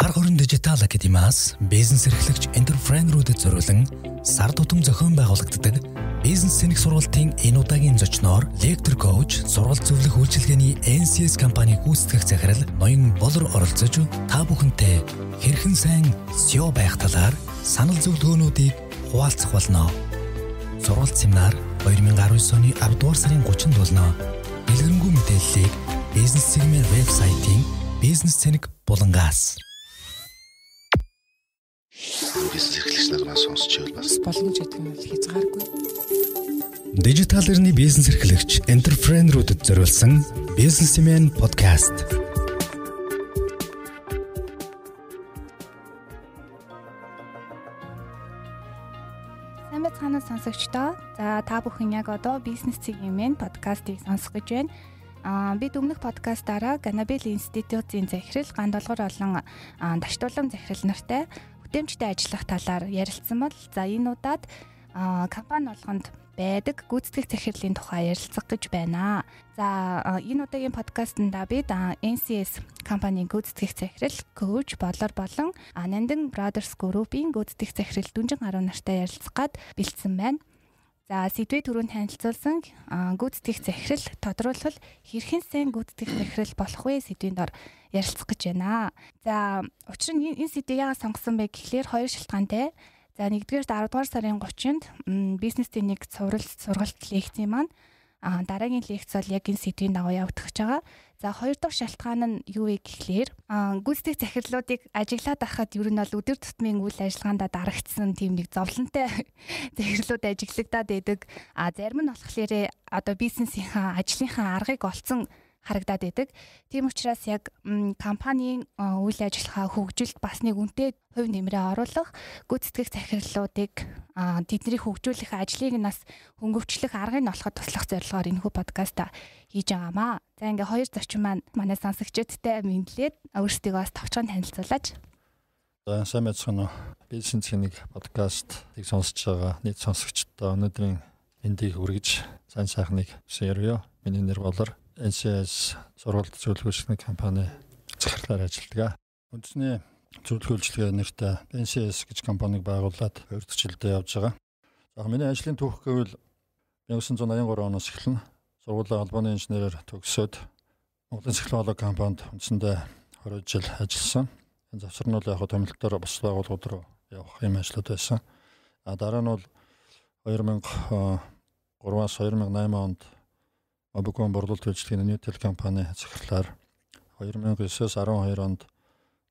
Хар хорон дижитал академиас бизнес эрхлэгч энтерпренерүүдэд зориулан сар тутам зохион байгуулагддаг бизнес сэник сургалтын энэ удаагийн зочноор лектор коуч, сургалт зөвлөх үйлчилгээний NCS компани гүйцэтгэх захирал Ноён Болор оролцож та бүхэнтэй хэрхэн сайн SEO байх талаар санал зөвлөгөөнүүдийг хуваалцах болно. Сургалт семинар 2019 оны 10 дугаар сарын 30-нд болно. Дэлгэрэнгүй мэдээллийг бизнес сегмент вебсайтын бизнес цэник булангаас бизнес эрхлэгч нараас сонсч байвал бас боломж гэдэг нь хязгааргүй. Дижитал эрхний бизнес эрхлэгч энтерпренерүүдэд зориулсан бизнесмен подкаст. Сайн байцгаана сонсогчдоо. За та бүхэн яг одоо бизнес цэгийн подкастыг сонсох гэж байна. Аа бид өмнөх подкастаараа Ganabel Институтын захирал гандолгор олон даштуулан захирал нартай бүтээмжтэй ажиллах талаар ярилцсан бол за энэ удаад компани болгонд байдаг гүйцэтгэх захирлын тухай ярилцах гэж байна. За энэ удаагийн подкастнда бид NCS компанийн гүйцэтгэх захирал Coach Болор болон Nandin Brothers Group-ийн гүйцэтгэх захирал Дүнжин гаруй нартай ярилцах гад бэлдсэн байна. За сэдвээ түрүүнд танилцуулсан гүйцэтгэх захирал тодруулбал хэрхэн сайн гүйцэтгэх захирал болох вэ сэдвийн дор ярилцах гэж байна. За учир нь энэ сэдвийг яагаад сонгосон бэ гэхлээр хоёр шалтгаантай. За нэгдүгээр 10 дугаар сарын 30-нд бизнесийн нэг суралт сургалт лекцийн маань дараагийн лекц бол яг энэ сэдвийн дагуу явагдах гэж байгаа. За хоёр дахь шалтгаан нь юу вэ гэхлээр гүйцэтгэх захирлуудыг ажиглаад байхад ер нь бол өдөр тутмын үйл ажиллагаанд дарагдсан тийм нэг зовлонтой захирлууд ажиглагдаад байдаг. А зарим нь болохоор одоо бизнесийнхаа ажлынхаа аргыг олцсон харагдаад байдаг. Тийм учраас яг компанийн үйл ажиллагаа хөгжилд бас нэг үнэтэй хувь нэмрээ оруулах, гүйцэтгэх захирлуудыг тэднийг хөгжүүлэх ажлыг нас хөнгөвчлөх аргыг нь олоход туслах зорилгоор энэхүү подкаста хийж байгаамаа. За ингээ хоёр зочин маань манай сонсогчдодтай мэдлээд өөрсдийгөө бас товчхон танилцуулаач. За сайн байцгаана уу. Бизнес нэг подкастыг сонсож байгаа нийт сонсогчдод өнөөдрийн эндийг хүргэж сайн сайхныг шеэрё. Миний нэр болор NCS сургалт зөвлөгөөчлөгийн компани захирлаар ажилладаг. Үндэсний зөвлөгөөлжлөгээ нэртэй NCS гэж компаниг байгуулад өртөчлөлдөө явж байгаа. За миний ажлын түүх гэвэл 1983 оноос эхэлнэ. Сургуулийн албаны инженерээр төгсөөд Монголын технологи компанид үндсэндээ 20 жил ажилласан. Энэ завсар нь бол яг томилтоор бус байгууллагууд руу явах юм ажлууд байсан. А дараа нь бол 2003-аас 2008 онд Обикон борлуулалт үйлчлэгийн Newtel компани захирлаар 2009-с 12 онд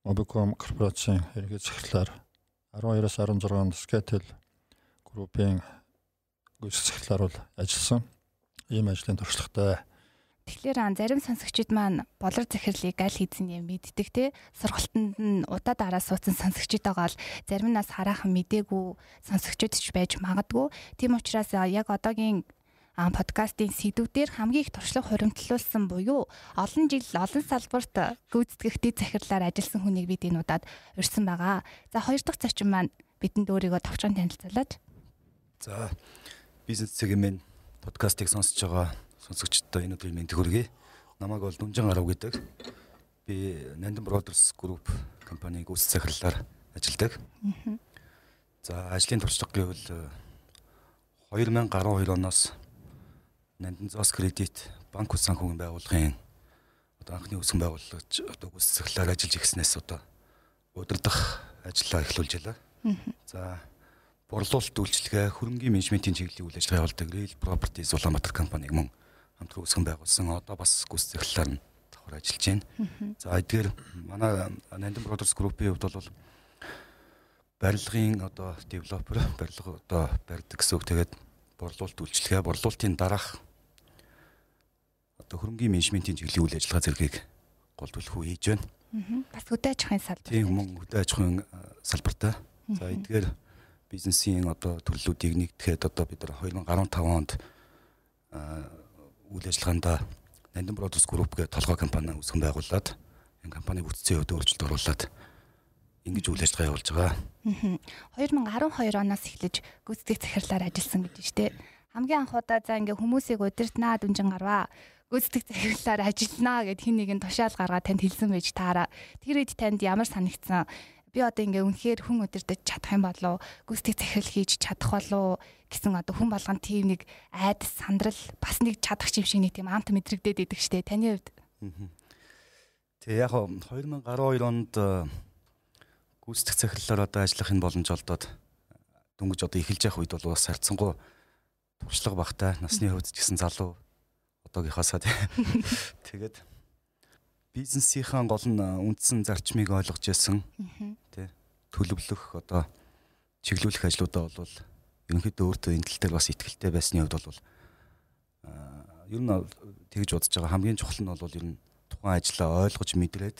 Mobicom корпорацийн ерөнхий захирлаар 12-оос 16 онд Scatel группийн гүйцэтгэх захирлаар бол ажилласан. Ийм ажлын туршлагатай. Тэгэхээр зарим сонсогчид маань болор захирлыг аль юм мэддэг те сургалтанд нь удаа дараа суудсан сонсогчид байгаа л зарим нас хараахан мдээгүй сонсогчид ч байж магадгүй. Тийм учраас яг одоогийн подкастын сэдвүүдээр хамгийн их туршлага хуримтлуулсан буюу олон жил олон салбарт гүйцэтгэхтэй захирлаар ажилласан хүнийг бид энэ удаад урьсан байгаа. За хоёр дахь зочин маань бидэнд өөрийгөө товчхон танилцуулаач. За бизнес цэгийн подкастыг сонсож байгаа сонсогчдод энэ өдрийн мэнд хүргэе. Намайг бол Дүнжин гарав гэдэг. Би Nandin Brothers Group компанийн гүйцэтгэх захирлаар ажилладаг. За ажлын туршлага гэвэл 2012 оноос Нандин Зос кредит банк ус санхүүгийн байгууллагын одоо анхны үүсгэн байгуулагч одоо гүйцэтгэлээр ажиллаж ирснээс одоо удирдах ажиллаа эхлүүлж байлаа. За борлуулалт үйлчилгээ хөрөнгөний менежментийн чиглэлийн үйл ажиллагаа явуулдаг Real Properties Улаанбаатар компаниг мөн хамтран үүсгэн байгуулсан. Одоо бас гүйцэтгэлээр давхар ажиллаж байна. За эдгээр манай Nandin Brothers Group-ийн хувьд бол барилгын одоо девелопер барилга одоо барьдаг гэсэн үг. Тэгээд борлуулалт үйлчилгээ борлуулалтын дараах одоо хөрөнгөний менежментийн чиглэлийн үйл ажиллагаа зэргийг гол төлхөө хийж байна. Бас хөдөө аж ахуйн салбар. Тийм мөн хөдөө аж ахуйн салбартай. За эдгээр бизнесийн одоо төрлүүдийг нэгтгэхэд одоо бид нар 2015 онд үйл ажиллагаанд Nandin Brothers Group гэх толгой компани үүсгэн байгуулад энэ компаниг бүтцийн хувьд өөрчлөлт оруулад ингэж үйл ажиллагаа явуулж байгаа. 2012 оноос эхлэж гүйцэтгэх захирлаар ажилласан гэдэг чинь хамгийн анх удаа за ингээ хүмүүсийг удирднаа дүнжин гарваа гүйцэтгэх захирлаар ажилланаа гэд хин нэгэн тушаал гаргаад танд хэлсэн байж таараа. Тэр үед танд ямар санагдсан? Би одоо ингээ үнэхээр хүн өдөрдөж чадах юм болов гүйцэтгэх захирал хийж чадах болов гэсэн одоо хүн болгон тийм нэг айдас сандрал бас нэг чадах юм шиг нэг тийм амт мэдрэгдээд идэг штэ. Таны хувьд. Тэгээ яг 2012 онд гүйцэтгэх захирлаар одоо ажиллахын боломж олдоод дөнгөж одоо эхэлж явах үед бол бас харцсангуу туршлага багтай насны хувьд ч гэсэн залуу одоогийнхоосаа тэгээд бизнесийнхаа гол нь үндсэн зарчмыг ойлгож ясан тий. Төлөвлөх одоо чиглүүлэх ажлуудаа бол ерөнхийдөө өөртөө энэ тал дээр бас ихтгэлтэй байсны хувьд бол ер нь тэгж бодож байгаа. Хамгийн чухал нь бол ер нь тухайн ажлаа ойлгож мэдрээд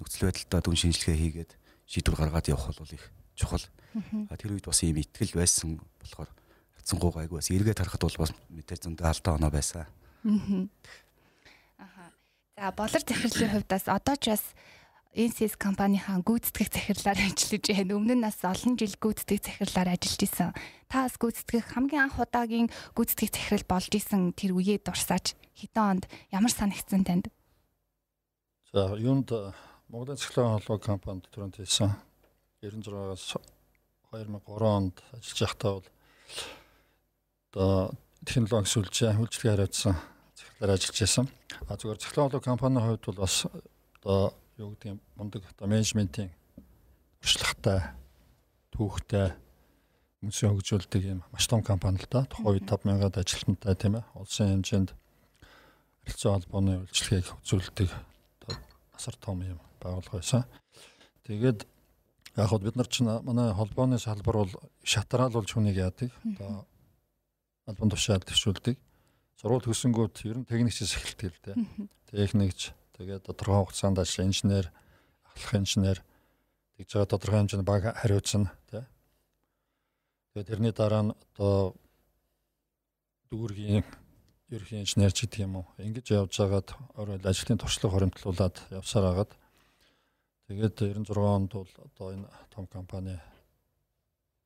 нөхцөл байдалтай дүн шинжилгээ хийгээд шийдвэр гаргаад явах бол их чухал. Тэр үед бас ийм ихтгэл байсан болохоор хацсангуу гайгүй бас эргээд харахад бол бас мэдээж зөндөө алдаа оноо байсан. Аха. За болор захирлын хувьдаас одоо ч бас NCS компанийн гүйцэтгэх захирлаар ажиллаж байна. Өмнө нь бас олон жил гүйцэтгэх захирлаар ажиллаж исэн. Та бас гүйцэтгэх хамгийн анх удаагийн гүйцэтгэх захирал болж исэн тэр үеэ дурсаач хэдэн онд ямар санагдсан танд? За юунд Монголын цэглэн холбоо компанид түрүүнд хэлсэн 96-аас 2003 онд ажиллаж байхдаа бол одоо технологи сүлжээ үйлчлэгээ хариуцсан цэглэлээр ажиллаж байсан. А зүгээр холбоо компанийн хувьд бол бас одоо юу гэдэг юм мундаг одоо менежментийн туршлагатай түүхтэй мөнгөсөн хөгжүүлдэг юм маш том компани л да. Тухайн үед 5000-ад ажилтнтай тийм ээ. Улсын хэмжээнд харилцаа холбооны үйлчлэгийг үзүүлдэг асар том юм байгууллага байсан. Тэгээд яг хөө бид нар ч манай холбооны салбар бол шатраалуулж хүнийг яадаг. Одоо албан тушаал төвшүүлдэг. Сургууль төсөнгүүд ер нь техникчээс эхэлдэг л дээ. Техникч тэгээд тодорхой хугацаанд ажил инженер, ахлах инженер тэгж байгаа тодорхой хэмжээний баг хариуцна тий. Тэгээд тэрний дараа нь одоо дүүргийн ерхий инженер ч гэдэг юм уу. Ингэж явж байгаад өөрөө ажлын туршлага хоримтлуулад явсаар хагаад тэгээд 96 онд бол одоо энэ том компани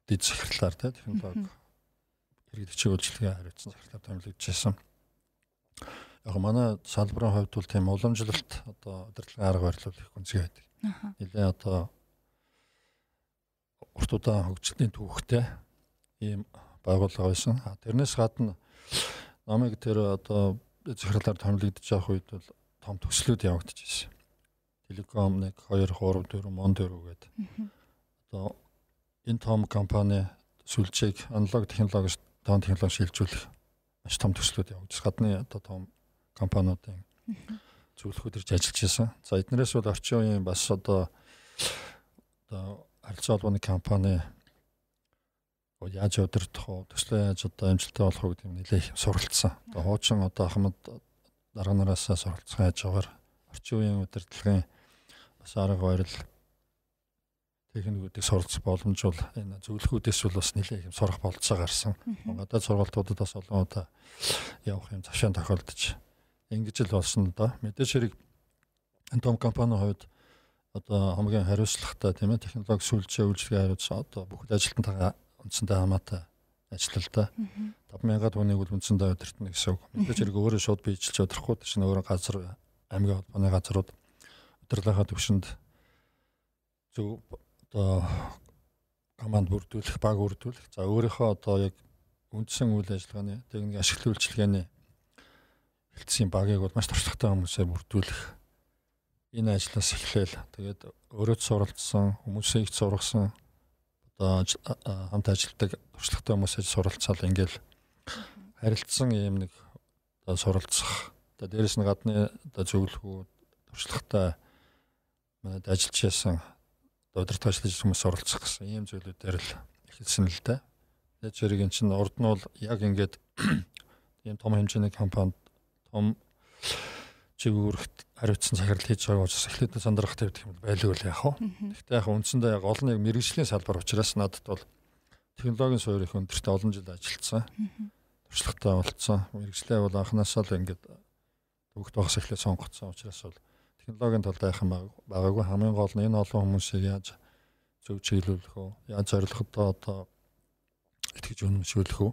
дэд захирлаар тий технологи хэрэглэгчийн үйлчлэгээ хариуцсан захирлаар томилогдчихсан. Яг манай салбарын хувьд бол тийм уламжлалт одоо удирдлагын арга барил их гүнзгий байдаг. Нилээ одоо урт удаан хөгжлийн түүхтэй ийм байгууллага байсан. Тэрнээс гадна намайг тэр одоо захирлаар томилогдож явах үед бол том төслүүд явагдаж байсан. Телеком 1 2 3 4 мон 4 гэдэг. Одоо энэ том компани сүлжээг аналог технологи тоон технологи шилжүүлэх маш том төслүүд явагдаж гадны одоо том компаниудын зөвлөхүүд ирж ажиллаж байсан. За эднэрээс бол орчин үеийн бас одоо одоо харилцаа холбооны компани яаж удирдах уу төслөө яаж одоо амжилттай болох уу гэдэг нь нэлээх суралцсан. Одоо хуучин одоо ахмад дарга нараас суралцсан байгаа орчин үеийн удирдлагын бас арга барил техникүүдийг суралцах боломж бол энэ зөвлөхүүдээс бол бас нэлээх юм сурах болцоо гарсан. Гадаад сургалтуудад бас олон удаа явах юм завшаан тохиолдож ингэж л болсон доо. Мэдээж хэрэг энэ том компанийн хувьд одоо хамгийн хариуцлагатай тийм ээ технологи сүлжээ үйлчлэгээ хариуцсан одоо бүхэл ажилтнтайгаа үндсэндээ хамаатай ажиллалтай. 5000 түүнийг үл үндсэндээ удирдна гэсэн үг. Мэдээж хэрэг өөрөө шууд биежилж удирахгүй чинь өөрөө газар аймгийн холбооны газрууд удирдлагын төвшөнд зөв одоо команд бүрдүүлэх, баг бүрдүүлэх. За өөрийнхөө одоо яг үндсэн үйл ажиллагааны техник ашиглал үйлчилгээний хэлтсийн багийг бол маш туршлагатай хүмүүсээр бүрдүүлэх. Энэ ажлаас эхлээл. Тэгээд өөрөө суралцсан хүмүүсийг зургасан одоо хамт ажилладаг туршлагатай хүмүүсээ суралцаал ингээл харилцсан юм нэг одоо суралцах. Одоо дээрэс нь гадны одоо зөвлөхүүд туршлагатай манайд ажиллаж яасан удирдах ажиллаж хүмүүс суралцах гэсэн ийм зүйлүүдээр л эхэлсэн л дээ. Тэгээд зэрэг эн чинь урд нь бол яг ингээд ийм том хэмжээний компанид том чигүүрхт хариуцсан захирал хийж байгааг учраас эхлээд сандрахтай гэх юм байлгүй л яах вэ. Гэхдээ яг үндсэндээ яг олон яг мэрэгжлийн салбар учраас надад бол технологийн суурь их өндөртэй олон жил ажилласан. Туршлагатай болцсон. Мэрэгжлээ бол анханасаа л ингээд бүгд багс эхлээд сонгоцсон учраас бол технологийн талд айхан байгаагүй хамгийн гол нь энэ олон хүмүүсийг яаж зөв чиглүүлэх вэ? Яаж зорилгодоо одоо итгэж үнэмшүүлэх вэ?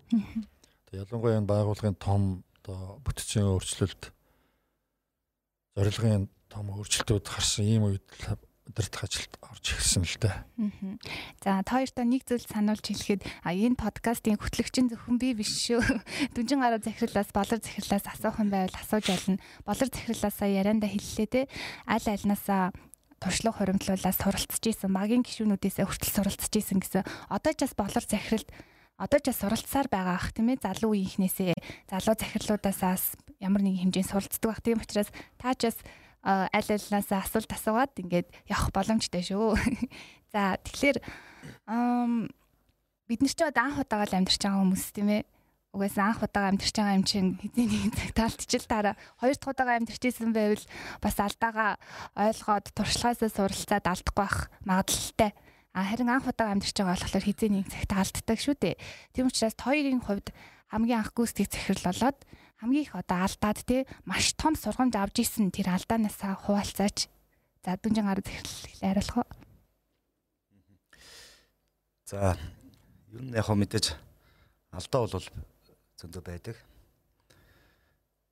Тэгээ ялангуяа энэ байгууллагын том одоо бүтцийн өөрчлөлт зорилгын том өөрчлөлтүүд гарсан ийм үед удирдах ажилд орж ирсэн л дээ. За та хоёртоо нэг зүйл сануулж хэлэхэд энэ подкастын хөтлөгчин зөвхөн би биш шүү. Дүнжин гараа захирлаас болор захирлаас асуух юм байвал асууж олно. Болор захирлаасаа ярианда хэллээ те. Аль альнаасаа туршлага хуримтлуулаад суралцж исэн магийн гишүүнүүдээс хүртэл суралцж исэн гэсэн. Одоо ч бас болор захиралд одоо ч бас суралцсаар байгаа ах тийм ээ залуу үеийнхнээсээ залуу захирлуудаасаас ямар нэгэн хэмжээнд суралцдаг бах. Тийм учраас та ч бас аль альнаасаа асуулт асуугаад ингээд явах боломжтой шүү. За тэгэхээр бид нар ч анх удаага л амьдарч байгаа хүмүүс тийм ээ. Угаасаа анх удаага амьдарч байгаа юм чинь хэзээ нэгэн цаг таалтчил дараа хоёр дахь удаага амьдарч исэн байвал бас алдаагаа ойлгоод туршлагаасаа суралцаад алдахгүй байх магадлалтай. А харин анх удаага амьдарч байгаа болохоор хэзээ нэгэн цагт алддаг шүү дээ. Тийм учраас хоёрын хувьд хамгийн анх гүйцэтгэх захирал болоод хамгийн их одоо алдаад те маш том сургамж авч исэн тэр алдаанаасаа хуваалцаач. За дүнжин гараа хэлээ хариулах уу? За ер нь яг мэдээж алдаа бол зөндөө байдаг.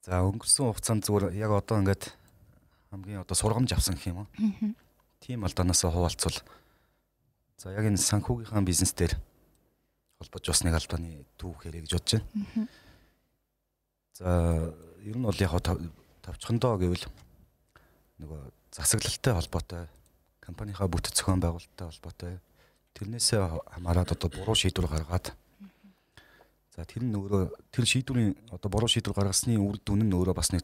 За өнгөрсөн хугацаанд зүгээр яг одоо ингээд хамгийн одоо сургамж авсан гэх юм уу? Тийм алдаанаас хуваалцвал за яг энэ санхүүгийнхаа бизнес дээр холбож бас нэг алдааны түүх хэрэг гэж бодож байна. За ер нь бол яг тавчхандоо гэвэл нөгөө засаглалтай холбоотой компанийнхаа бүтэц зохион байгуулалттай холбоотой тэрнээсээ хамаарат одоо буруу шийдвэр гаргаад за тэр нь өөрөө тэр шийдвэрийн одоо буруу шийдвэр гаргасны үр дүн нь өөрөө бас нэг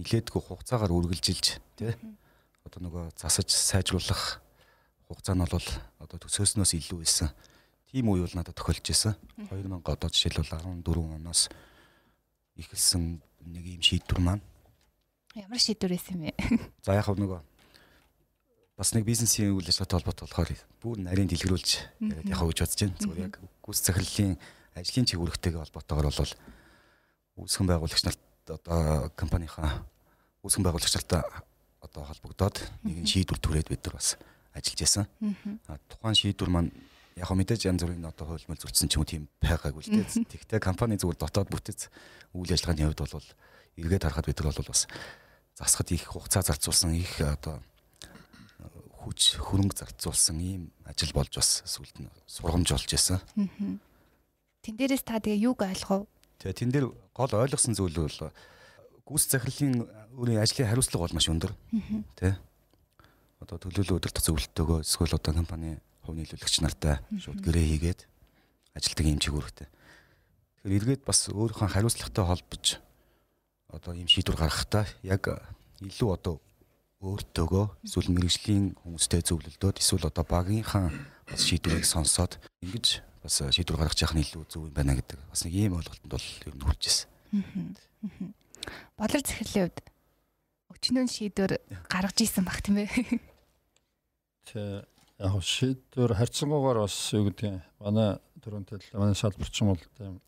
нилээдгүй хугацаагаар үргэлжилж тий одоо нөгөө засаж сайжруулах хугацаа нь бол одоо төсөөснөөс илүү байсан. Тийм үе бол надад тохиолж исэн. 2000 одоо жишээлбэл 14 оноос ихэлсэн нэг юм шийдвэр маань. Ямар шийдвэр байсан бэ? За яг нөгөө бас нэг бизнесийн үйл ажиллагаатай холбоотой болохоор бүр нарийн дэлгэрүүлж яриад яхаа гэж бодож байна. Зүгээр яг гүйц захирлын ажлын чиглэлтэйгээ холбоотойгоор бол үүсгэн байгуулагч нарт одоо компанийнхаа үүсгэн байгуулагч нартай одоо холбогдоод нэгэн шийдвэр түрээд бид нар бас ажиллаж байсан. А тухайн шийдвэр маань яг мэдээж янз бүрийн одоо хуулмал зүртсэн ч юм тийм байгаагүй л дээ. Тэгвэл компани зүгээр дотоод бүтэц үйл ажиллагааны хувьд бол эргээд харахад бид нар бол бас засахад их хугацаа зарцуулсан их одоо хүч хөрөнгө зарцуулсан ийм ажил болж бас сүлд нь сургамж болж байсан. Тэн дээрээс та тэгээ юуг ойлгов? Тэгээ тэн дээр гол ойлгосон зүйл бол гүйс захирлын өөрийн ажлын хариуцлага бол маш өндөр. Тэ. Одоо төлөөлөл удирдах зөвлөлтөөгөө эсвэл одоо компани хувь нийлүүлэгч нартай шууд гэрээ хийгээд ажилтдаг юм чигүүрхтэй. Тэгэхээр эргээд бас өөрийнхөө хариуцлагатай холбож одоо ийм шийдвэр гаргахдаа яг илүү одоо өөртөөгөө эсвэл мэрэгжлийн хүмүүстэй зөвлөлдөөд эсвэл одоо багийнхаа бас шийдвэрийг сонсоод ингэж бас шийдвэр гаргаж яах нь илүү зөв юм байна гэдэг бас нэг ийм ойлголтод бол ер нь хүрч ирсэн. Болор захирлын хувьд өчнөө шийдвэр гаргаж исэн баг тийм ээ. Тэ яг шийдвэр харьцангуйгаар бас юу гэдгийг манай төрөнтэй л манай салбарч юм бол тийм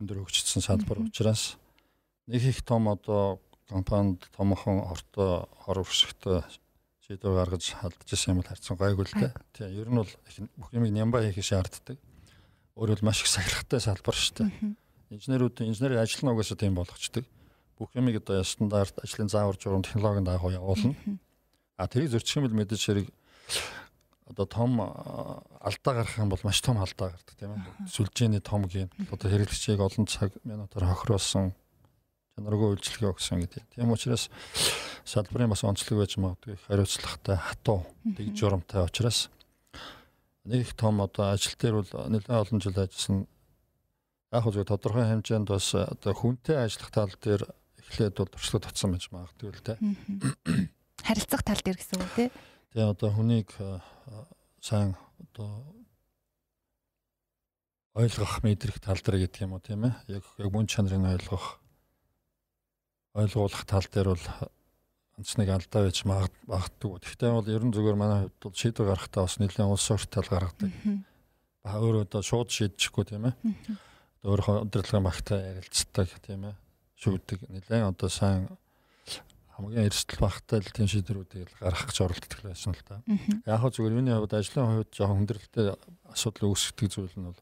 өндөр хөгжсөн салбар учраас нэг их том одоо компанид томхон ортой хор уршигтай шийдвэр гаргаж халдаж исэн юм бол харьцан гайгүй л дээ. Тийм ер нь бол бүх юмыг нямба хийх шаарддаг. Өөрөөр маш их сахилгатай салбар шүү дээ. Инженерүүд инженерийн ажил нь угаасаа тийм болгочдөг. Бүх юмыг одоо стандарт ажлын заавар журам технологийн дагуу явуулна. А тэрийг зөрчих юм бол мэдээж хэрэг одоо том алдаа гарах юм бол маш том алдаа гардаг тийм ээ. Сүлжээний том гин одоо хэрэглэгчийг олон цаг минутаар хохируулсан чанаргүй үйлчлэгээ өгсөн гэдэг. Тийм учраас салбарын бас онцлог байж магадгүй хариуцлагатай хатуу дэг журамтай учраас нэг их том одоо ажил дээр бол нэлээд олон жил ажилласан яг хөө тодорхой хэмжээнд бас одоо хүнтэй ажиллах тал дээр эхлээд бол туршлага татсан байж магадгүй л дээ. Харилцах тал дээр гэсэн үг тий. Тэгээ одоо хүнийг сайн одоо ойлгох мэдрэх тал дээр гэдэг юм уу тийм ээ. Яг яг мөн чанарыг ойлгох ойлгуулах тал дээр бол ганц нэг алдаа байж магадгүй. Гэхдээ бол ерөн зүгээр манай хувьд бол шийдвэр гаргахтаа бас нэлээд улс ортол гаргадаг. Ба өөрөө одоо шууд шийдчихгүй тийм ээ. Өөрийнхөө удирдлагын багтай ярилцдаг тийм ээ. Шүүдэг нэлээд одоо сайн хамгийн эрсдэл багтай л тийм шийдвэрүүдийг гаргах гэж оролддог байсан л да. Яг хөө зүгээр миний хувьд ажлын хувьд жоохон хүндрэлтэй асуудал үүсгдэг зүйл нь бол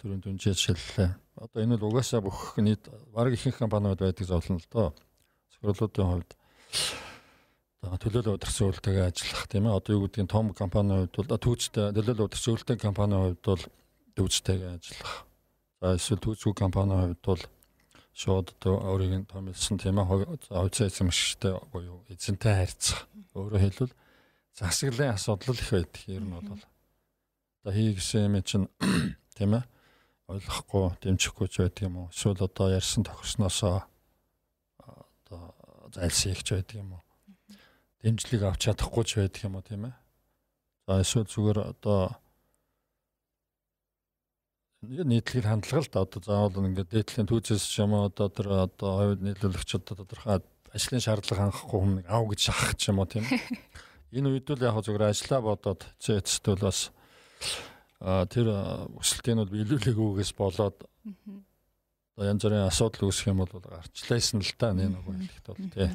түрүүн дүнжээ жишээллээ. Одоо энэ бол угаасаа бүх нийт баг ихэнх компаниуд байдаг зовлон л доо. Захирлуудын хувьд одоо төлөөлөл удирсан үйлдэлтэйгээ ажиллах тийм ээ. Одоо юу гэдгийг том компанийн хувьд бол түүчтэй төлөөлөл удирсан үйлдэлтэй компанийн хувьд бол түүчтэйгээ ажиллах. За эсвэл түүчгүй компанийн хувьд бол шууд одоо өөрийг нь томилсон тийм ээ. Хувьцаа эзэмшигчтэй буюу эзэнтэй харьцах. Өөрөөр хэлбэл засаглалын асуудал их байдаг. Ер нь бол одоо хий гэсэн юм чинь тийм ээ ойлгохгүй дэмжихгүй ч байдаг юм уу эсвэл одоо ярьсан тохирсноосоо одоо зайлшгүй ч байдаг юм уу дэмжлэг авч чадахгүй ч байдаг юм уу тийм ээ. За эсвэл зүгээр одоо нийтлэг хандлага л да одоо заавал ингээд дээдлийн түүцээс ч юм одоо тэр одоо хувь нийлүүлэгч одоо тодорхой ажлын шаардлага хангахгүй хүн ав гэж шахах ч юм уу тийм. Энэ үед л яг зүгээр ажиллаа бодоод цэцтэй бол бас тэр өсөлтийн бол биелүүлээгүйгээс болоод одоо янз бүрийн асуудал үүсэх юм бол гарчлаасан л та нэг нэг хэлэхэд бол тий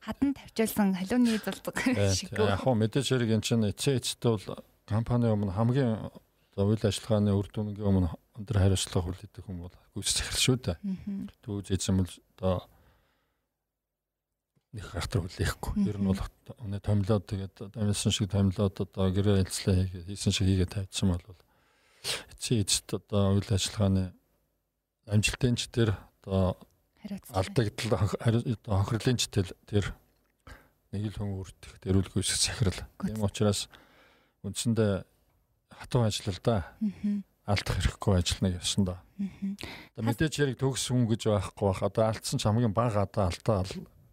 хадан тавьчулсан халууны зулцэг шиг. Яг хөө мэдээж хэрэг эн чинь эцээцтэй бол компани өмнө хамгийн одоо үйл ажиллагааны үр дүнгийн өмнө өндөр хариуцлага хүлээдэг хүн бол гүйцэтгэх захирал шүү дээ. Түүж эзэм бол одоо нэг гартар хүлээхгүй. Ер нь бол өнөө томлоод тэгээд амьдсан шиг томлоод одоо гэрээ хэлцлээ хийгээд хийсэн шиг хийгээд тавьчихсан бол эцсийн эцэд одоо үйл ажиллагааны амжилтын ч тэр одоо алдагдал хохирлын читэл тэр нэг л хүн үрдэх дэрүүлгүй шиг захирал. Тийм учраас үндсэндээ хатуу ажил л да. Алдах хэрэггүй ажил нэг явсан да. Одоо мэдээж хэрэг төгс хүн гэж байхгүй бах. Одоо алдсан ч хамгийн бага одоо алдаа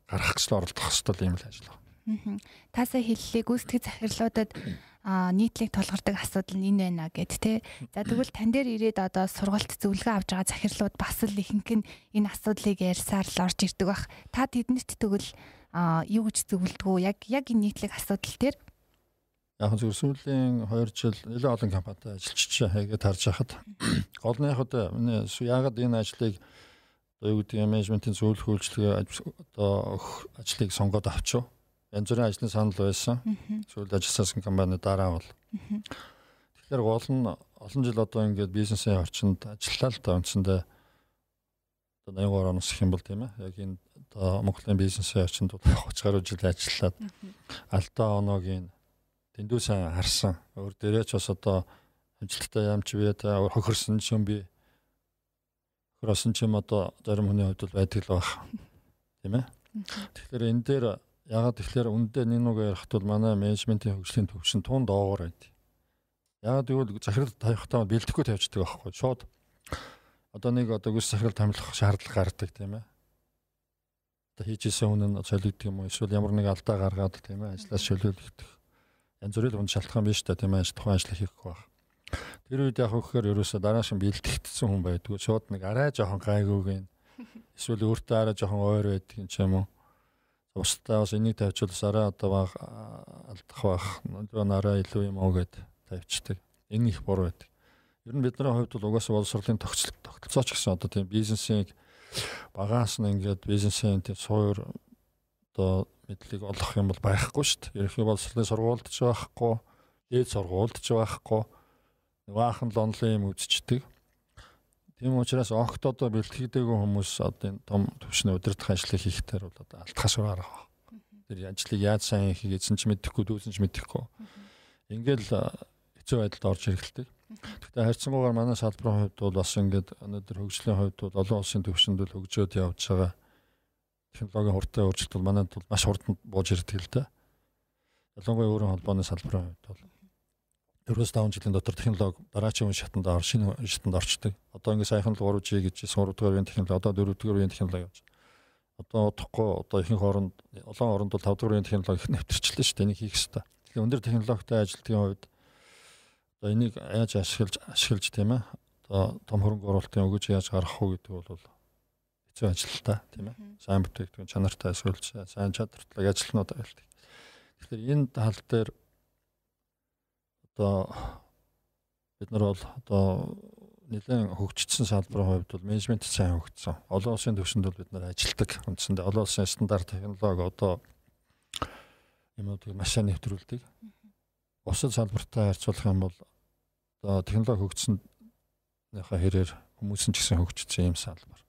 гаргах гэж оролдох хэвээр юм л ажил байна. Таасаа хэллээ гүйцэтгэх захирлуудад нийтлэг тулгардаг асуудал нь энэ байна гэд тэ. За тэгвэл тань дээр ирээд одоо сургалт зөвлөгөө авч байгаа захирлууд бас л ихэнх нь энэ асуудлыг ярьсаар л орж ирдэг бах. Та тэднэрт тэгвэл юу гэж зөвлөдгөө яг яг энэ нийтлэг асуудал дээр Яг зөв сүүлийн 2 жил нэлээд олон компанитай ажиллаж хайгээд харж хахад гол нь яг одоо яагаад энэ ажлыг одоо юу гэдэг менежментийн зөвлөх үйлчлэгээ одоо ажлыг сонгоод авчив янз бүрийн ажлын санал байсан. Сүүл ажилласан компани дараа бол. Тэгэхээр гол нь олон жил одоо ингээд бизнесийн орчинд ажиллаа л та үндсэндээ одоо 83 оноос их юм бол тийм ээ. Яг энэ одоо Монголын бизнесийн орчинд 30 гаруй жил ажиллаад алдаа оноогийн дэндүү сайн харсан. Өөр дээрээ ч бас одоо ажилттай ямч бие та хохирсон ч юм би. Хохирсон ч юм одоо зарим хүний хувьд бол байдаг л байх. Тийм ээ. Тэгэхээр энэ дээр Ягаад тэгэхээр үндэ нэг ярихт бол манай менежментийн хөгжлийн төвшин тун доогоор байд. Ягаад гэвэл захирал тавихтаа бэлдэхгүй тавьчихдаг байхгүй. Шууд одоо нэг одоо гүс захирал томилох шаардлага гардаг тийм ээ. Одоо хийжсэн хүн нь солигддаг юм уу? Эсвэл ямар нэг алдаа гаргаад тийм ээ ажлаас шөлөөлөгдөх. Янз бүрийн хүн шалтгаан биш та тийм ээ тухайн ажил хийхгүй байх. Тэр үед яг хөөхөр ерөөсө дарааш нь бэлтгэгдсэн хүн байдгүй. Шууд нэг арай жоохон гайгүйг нь эсвэл өөртөө арай жоохон ойр байдаг юм ч юм уу Устдаа бас энийг тавьчихвал арай одоо баг алдах байх. Нөгөө арай илүү юм уу гэд тавьчихдаг. Энэ их буруу байдаг. Ер нь бидний хувьд бол угаасаа боловсролын тогтолцоо ч гэсэн одоо тийм бизнесийг багаас нь ингээд бизнесийн тийм суур одоо мэдлэг олох юм бол байхгүй шүү дээ. Ерөнхий боловсролын сургуульд ч байхгүй, дээд сургуульд ч байхгүй. Нөгөө анхан л онлын юм үзчихдэг. Тийм учраас огт одоо бэлтгэдэггүй хүмүүс одоо энэ том төвшний удирдах ажлыг хийхдээ бол одоо алтхаас гарах. Тэр ажлыг яаж сайн хийх гэсэн ч мэдэхгүй, дүүсэн ч мэдэхгүй. Ингээл хэцүү байдалд орж ирэлтэй. Гэхдээ харьцангуйгаар манай салбарын хувьд бол бас ингээд өнөөдөр хөгжлийн хувьд бол олон улсын төвшөнд л хөгжөөд явж байгаа технологийн хурдтай өөрчлөлт бол манайд бол маш хурдан бууж ирдэг л да. Ялангуяа өөрийн холбооны салбарын хувьд бол 4-5 жилийн дотор технологи дараачийн үе шатанд ор шинэ шатанд орчдөг. Одоо ингэ саяхан л 3G гэж 3 дугаар үеийн технологи одоо 4 дугаар үеийн технологи явж. Одоо удахгүй одоо ихэнх оронд олон оронд бол 5 дугаар үеийн технологи их нэвтэрчлээ шүү дээ. Энийг хийх хэрэгтэй. Тэгэхээр өндөр технологитой ажилтгийн хувьд одоо энийг яаж ашиглаж ашиглаж тийм ээ. Одоо том хөрөнгө оруулалтын өгөж яаж гаргах уу гэдэг бол хэцүү ажил л та тийм ээ. Сайн бүтээгдэхүүн чанартай эсвэл сайн чадвартай ажилтнууд байлдаг. Тэгэхээр энэ тал дээр одоо бид нар бол одоо нэлээд хөгжсөн салбарын хувьд бол менежмент сайн хөгжсөн. Олон улсын төвшөнд бол бид нар ажилтдаг. Үндсэндээ олон улсын стандарт технологи одоо юмнуудыг маш сайн нэвтрүүлдэг. Бусад салбартай харьцуулах юм бол одоо технологи хөгжсөнийхаа хэрээр хүмүүс ч гэсэн хөгжсөн юм салбар.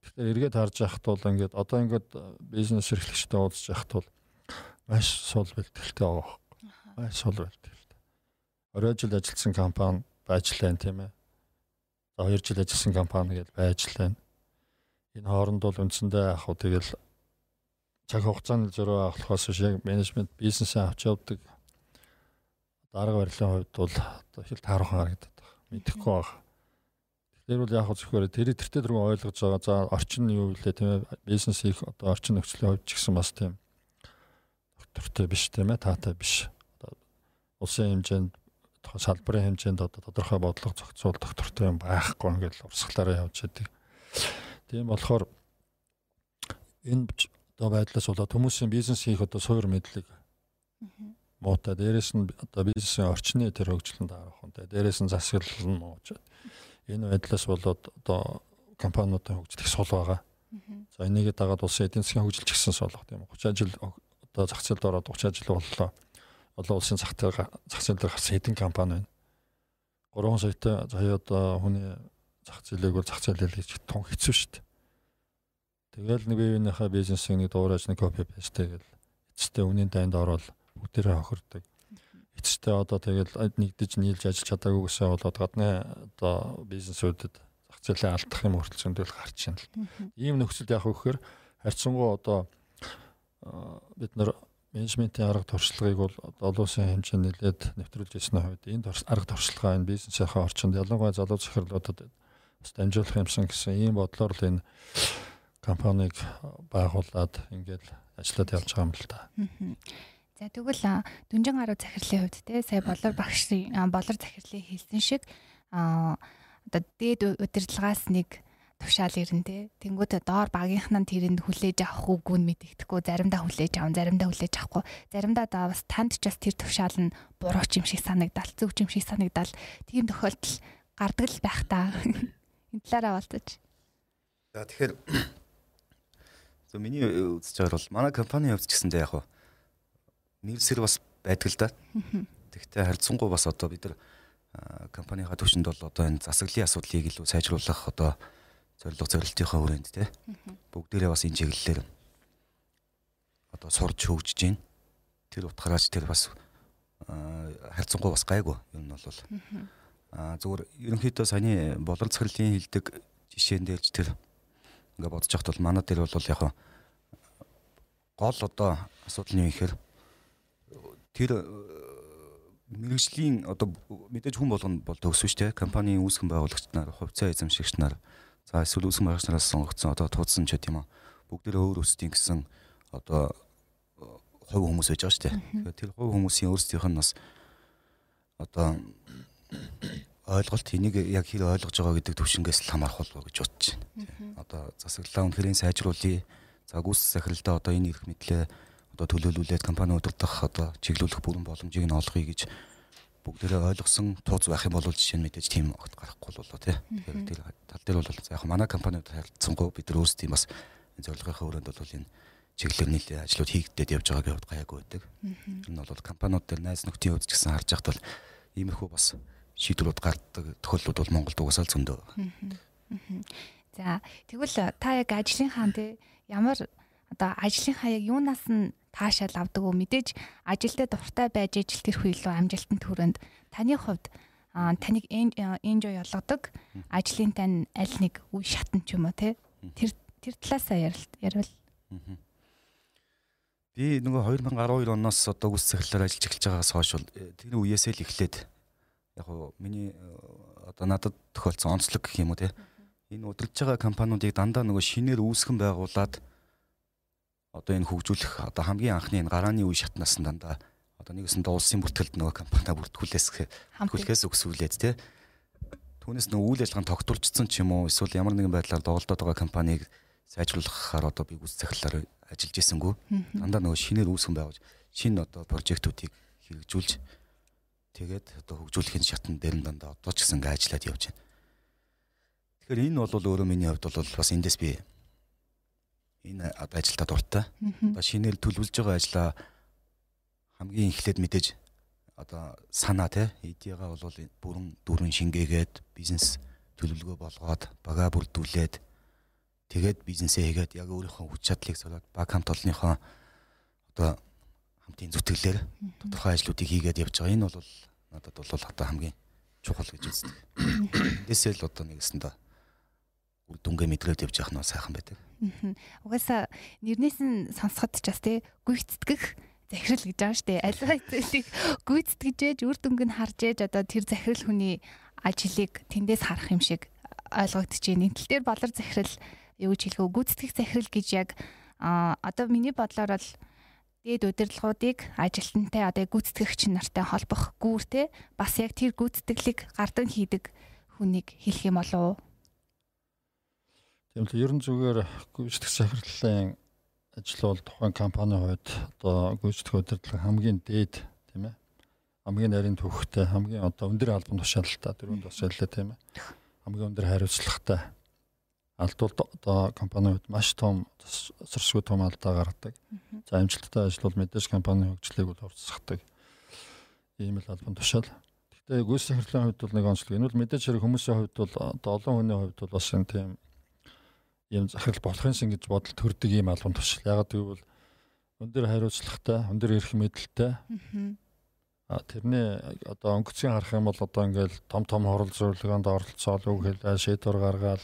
Тэгэхээр эргээд харж яхад бол ингээд одоо ингээд бизнес эрхлэгчтэй уулзж яхад бол маш сул бэлтгэлтэй байгаа. Маш сул бэлтгэлтэй. Орой жил ажилласан компани байж лэн тийм ээ. За 2 жил ажилласан компани гэж байж лэн. Энэ хооронд бол үндсэндээ яг хөө тэгэл цаг хугацааны зөрөө авахлахаас биш яг менежмент бизнесээ авч явдаг дарга барилгын хувьд бол одоо хэл таархан харагдаад байна. Мэдэхгүй байна. Тэгэхээр бол яг хөө зөвхөн тэр тэртээ дөрөв ойлгож байгаа. За орчин нь юу вэ тийм ээ? Бизнес хийх одоо орчин нөхцөлийн хувьд ч гэсэн бас тийм доктортой биш тийм ээ? Таатай биш. Одоо улсын хэмжээнд салбарын хэмжээнд одоо тодорхой бодлого зохицуул доктортой юм байхгүй ингээл урсгалаараа явж байдаг. Тийм болохоор энэ одоо байдлаас болоод хүмүүсийн бизнес хийх одоо суур мэдлэг муутай. Дээрээс нь одоо бизнесийн орчны тэр хөгжлөнд арах хүн. Дээрээс нь засаглал нь мууж. Энэ байдлаас болоод одоо компаниудын хөгжлөх сул байгаа. За энийг дагаад улсын эдийн засгийн хөгжилч гэсэн суулгах тийм 30 жил одоо зах зээлд ороод 30 жил боллоо. Олон улсын зах зээл зах зээл дээр гарсан хэдэн компани байна. 3 саятай заяа одоо хүний зах зээлийг бол зах зээл хийж тун хэцүү шүү дээ. Тэгэл нэг биенийхээ бизнесийг нэг дуурайж нэг копи пест тэгэл эцэстээ үнийн дайнд ороод бүгдээрээ хохирдог. Эцэстээ одоо тэгэл нэгдэж нийлж ажиллаж чадаагүй гэсэн болоод гадны одоо бизнесүүдэд зах зээлийн алдах юм хүртэл зөндөл гарч байна л. Ийм нөхцөлд яг вөхөр харьцангуй одоо бид нар менежментийн арга туршлагыг бол олон улсын хэмжээнд нэлээд нэвтрүүлж ирсний хувьд энэ арга туршлага энэ бизнесийн орчинд ялангуяа залуу захирлуудад бас дамжуулах юмсан гэсэн ийм бодлоор л энэ компанийг байгуулад ингээд ажиллаад явж байгаа юм л да. За тэгвэл дүнжин гаруй захирлын хувьд те сая болор багшийн болор захирлын хэлсэн шиг а одоо дээд удирдлагаас нэг тушаал ирэн те. Тэнгуүтэ доор багийнхнаа тэрэнд хүлээж авах үгүй нь мэдэгдэхгүй заримдаа хүлээж аван заримдаа хүлээж авахгүй. Заримдаа да бас танд ч бас тэр тушаал нь буруу юм шиг санагдал зөв юм шиг санагдал. Тийм тохиолдол гардаг л байх та. Энэ талаараа болтож за тэгэхээр За миний үзэж байгаа бол манай компани хувьд ч гэсэндээ яг нэрсэр бас байдаг л да. Тэгвэл харьцангуй бас одоо бид нар компанийнхаа төвшөнд бол одоо энэ засаглалын асуудлыг илүү сайжруулах одоо зорилго зорилтынхаа хүрээнд те бүгдээрээ бас энэ чиглэлээр одоо сурж хөгжиж гин. Тэр утгаараач тэр бас харьцангуй бас гайгүй юм нь бол. А зүгээр ерөнхийдөө саяны болор захирлын хилдэг жишээн дээрч тэр ингээ бодож яхад бол манай дээр бол яг гол одоо асуудал нь юу гэхээр тэр э, мэрэгжлийн одоо мэдээж хүн болгоно бол шүү дээ. Компанийн үүсгэн байгуулагч нар, хувьцаа эзэмшигч нар, за эсвэл үүсгэн байгуулагч нараас сонгогдсон одоо туудсан ч гэдэм юм. Бүгдээрээ өөр өсдийн гэсэн одоо э, хувь хүмүүс байж байгаа шүү дээ. Тэр хувь хүмүүсийн өөрсдийнх нь бас одоо ойлголт энийг яг хэр ойлгож байгаа гэдэг төвшингээс л хамаарх болов гэж бодож байна. Одоо засаглалаа үнэхээр сайжруулъя. За гүйцэтгэх захиралдаа одоо энэ эрх мэдлээ одоо төлөөлүүлээд компани удирдах одоо чиглүүлэх бүрэн боломжийг нь олгоё гэж бүгдээрээ ойлгосон тууз байх юм бол жишээ нь мэдээж тийм огт гарахгүй болоо тий. Тэгэхээр тэр тал дээр бол яг манай компаниуд харилцсангуу бид нар өөрсдийн бас энэ зорилгынхаа өрөөнд бол энэ чиглэлээр нийлээ ажлууд хийгдээд явж байгааг яваад гайгүй байдаг. Энэ бол компаниуд дээр найз нөхдийн хувьд ч гэсэн харж байхад бол иймэрхүү бас шийдвэрүүд гардаг тохиолдлууд бол Монголд угсаал зөндөө. За тэгвэл та яг ажлын хаан те ямар одоо ажлын хаяг юунаас нь таашаал авдаг уу мэдээж ажилдаа дуртай байж ижил тэрхүү илүү амжилтанд хүрээнд таны хувьд таныг энжой болгодог ажлын тань аль нэг үе шатн ч юм уу те? Тэр тэр талаасаа ярил би нөгөө 2012 оноос одоо үс цэглэлээр ажиллаж эхэлж байгаагаас хойш бол э, тэр үеэсээ л эхлээд яг уу миний э, одоо надад тохиолдсон онцлог гэх юм уу те? Энэ удирдах компаниудыг дандаа нөгөө шинээр үүсгэн байгуулад одоо энэ хөгжүүлэх одоо хамгийн анхны энэ гарааны үе шатнаас нь дандаа одоо нэгэсэндээ улсын бүртгэлд нөгөө компани бүртгүүлээс бүртгүүлэхээс өгсүүлээд те. Түүнээс нөгөө үйл ажиллагаанд тогтворчсон ч юм уу эсвэл ямар нэгэн байдлаар доголдоод байгаа компанийг сайжруулахаар одоо би үс захирлаар ажиллаж ирсэнгүү дандаа нөгөө шинээр үүсгэн байгуулж шинэ одоо прожектуудыг хэрэгжүүлж Тэгээд одоо хөгжүүлэхийн шатн дээр нь дандаа одоо ч гэсэн ингээ ажиллаад явж байна. Тэгэхээр энэ бол өөрөө миний хувьд бол бас эндээс би энэ одоо ажилдаа дуртай. Одоо шинээр төлөвлөж байгаа ажлаа хамгийн эхлээд мэдээж одоо санаа те идеяга бол бүрэн дөрвөн шингээгээд бизнес төлөвлөгөө болгоод бага бүрдүүлээд тэгээд бизнесээ хийгээд яг өөрийнхөө хүч чадлыг солиод баг хамт олонныхоо одоо хамтын зүтгэлээр тодорхой ажлуудыг хийгээд явж байгаа. Энэ бол надад бол одоо хамгийн чухал гэж үздэг. Эндээсээ л одоо нэгэсэндээ үр дүнгээ мэдрээд явж явах нь сайхан байдаг. Угаасаа нэрнээс нь сонсоход ч бас тий гүйцэтгэх захирал гэж байгаа штэ. Аливаа зүйлийг гүйцэтгэж ээж үр дүнг нь харж ээж одоо тэр захирал хүний ажлыг тэндээс харах юм шиг ойлгогдчихээн. Энтэл дээр болор захирал юу гэж хэлэх вэ? Гүйцэтгэх захирал гэж яг одоо миний бодлоор бол дээд удирдлагуудыг ажилтнтай одоо гүйцэтгэгч нартай холбох гүүртэй бас яг тэр гүйцэтгэлийг гардан хийдэг хүнийг хэлэх юм болов уу? Тийм л ерөн зүгээр гүйцэтгэх захирлын ажил бол тухайн компанийн хувьд одоо гүйцэтгэх удирдлага хамгийн дээд тийм ээ хамгийн нарийн төвхтэй хамгийн одоо өндөр албан тушаалтай дөрөнд бас яллаа тийм ээ хамгийн өндөр хариуцлагатай алдвал одоо компанийн хувьд маш том сөрсгөө том алдаа гаргадаг. За амжилттай ажил бол мэдээж компанийн хөгжлийг бол уртсахдаг. Ийм л албан тушаал. Гэхдээ гүйс захирлын хувьд бол нэг онцлог. Энэ бол мэдээж хэрэг хүмүүсийн хувьд бол одоо олон хүний хувьд бол бас энэ тийм ийм захирал болохын сэн гэж бодол төрдөг ийм албан тушаал. Ягаад гэвэл өндөр хариуцлагатай, өндөр эрх мэдэлтэй. А тэрний одоо өнгөцгийн харах юм бол одоо ингээл том том хорол зөвлөгөөнд оролцоол үг хэлээ, шийдвэр гаргаал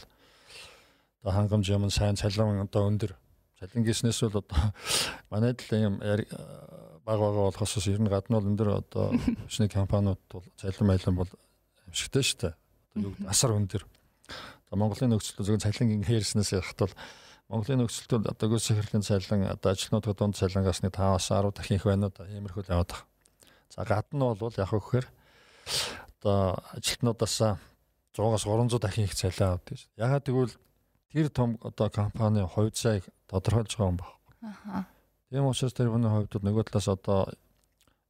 одоо хангамж юм сайн цалин одоо өндөр цалин гиснээс бол одоо манайд л юм баг бага болохоос ер нь гадна бол өндөр одоо хүчний компаниуд бол цалин байлан бол амжигтай шүү дээ. Одоо юу асар өндөр. Одоо Монголын нөхцөл зөвхөн цалин хэрснээс ярихт бол Монголын нөхцөлд одоо гүйс сэхэрлийн цалин одоо ажилтнуудын дунд цалингаас нэг 5-аас 10 дахин их байна уу иймэрхүү л яваад байгаа. За гадна бол яг хөөхөр одоо ажилтнуудаас 100-аас 300 дахин их цалин авдаг. Ягаад гэвэл тэр том одоо компани хувьд сайг тодорхойлж байгаа юм байна. Аа. Тийм учраас тэр хүний хувьд нөгөө талаас одоо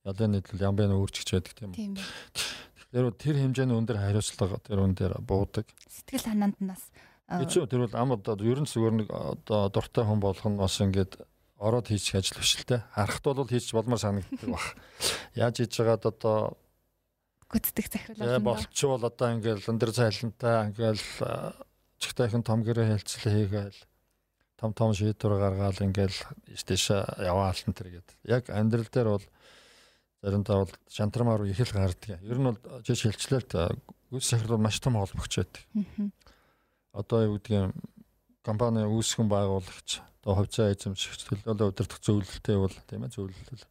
ялын нийтлэл ям байн өөрчилж байдаг тийм үү. Тэгэхээр тэр хэмжээний өндөр хариуцлага тэр үн дээр буудаг. Сэтгэл санаанд нь бас Эцүү тэр бол ам одоо ерөн зүгээр нэг одоо дуртай хүн болох нь бас ингээд ороод хийчих ажил биш л те. Харахт бол хийж болмоор санагддаг баг. Яаж хийж байгаад одоо гүцдэг захирал болчихвол одоо ингээд өндөр цайлантай ингээд чигтайхан том гэрээ хэлцэл хийгээл том том шийдвэр гаргаал ингээл дэш яваал энэ төр гээд. Яг амьдрал дээр бол заримдаа бол шантармаар их л гардаг. Ер нь бол жиш хэлчлэлт гүйс сахил бол маш том холбогч байдаг. Одоо юу гэдгийг компани үүсгэн байгуулагч одоо хувьцаа эзэмшигч төлөөлөл удирдах зөвлөлттэй бол тийм ээ зөвлөл.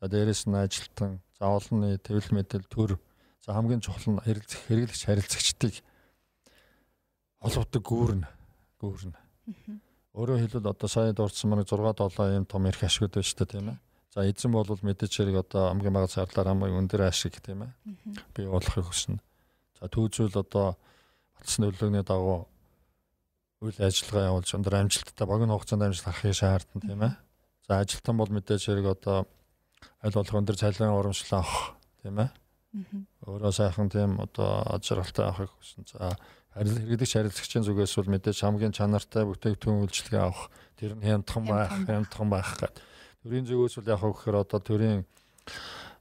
За дээрэс нь ажилтан, заавалны тэвэл мэдэл төр за хамгийн чухал нь хэрэглэгч хэрэглэгч харилцагчдыг холбогддог гүүрнэ гүүрнэ. Өөрөөр хэлбэл одоо сая дурдсан мань 6 7 юм том эрх ашигуд байна шүү дээ тийм ээ. За эзэн бол мэдээж хэрэг одоо хамгийн бага зардлаар хамгийн өндөр ашиг тийм ээ. Би болохыг хүснэ. За түүжүүл одоо батсан нөлөөний дагуу үйл ажиллагаа явуулж өндөр амжилттай богино хугацаанд амжилт харахыг шаардна тийм ээ. За ажилтан бол мэдээж хэрэг одоо аль болох өндөр цалин урамшлаа авах тийм ээ. Өөрөө сайхан тийм одоо аж аргалтай авахыг хүснэ. За хэрэглэгч харилцагчийн зүгээс бол мэдээж хамгийн чанартай бүтээгдэхүүн үйлчлэгээ авах тэр нь хямдхан байх хямдхан байх гэдэг. Төрийн зүгээс бол яг гэхээр одоо төрийн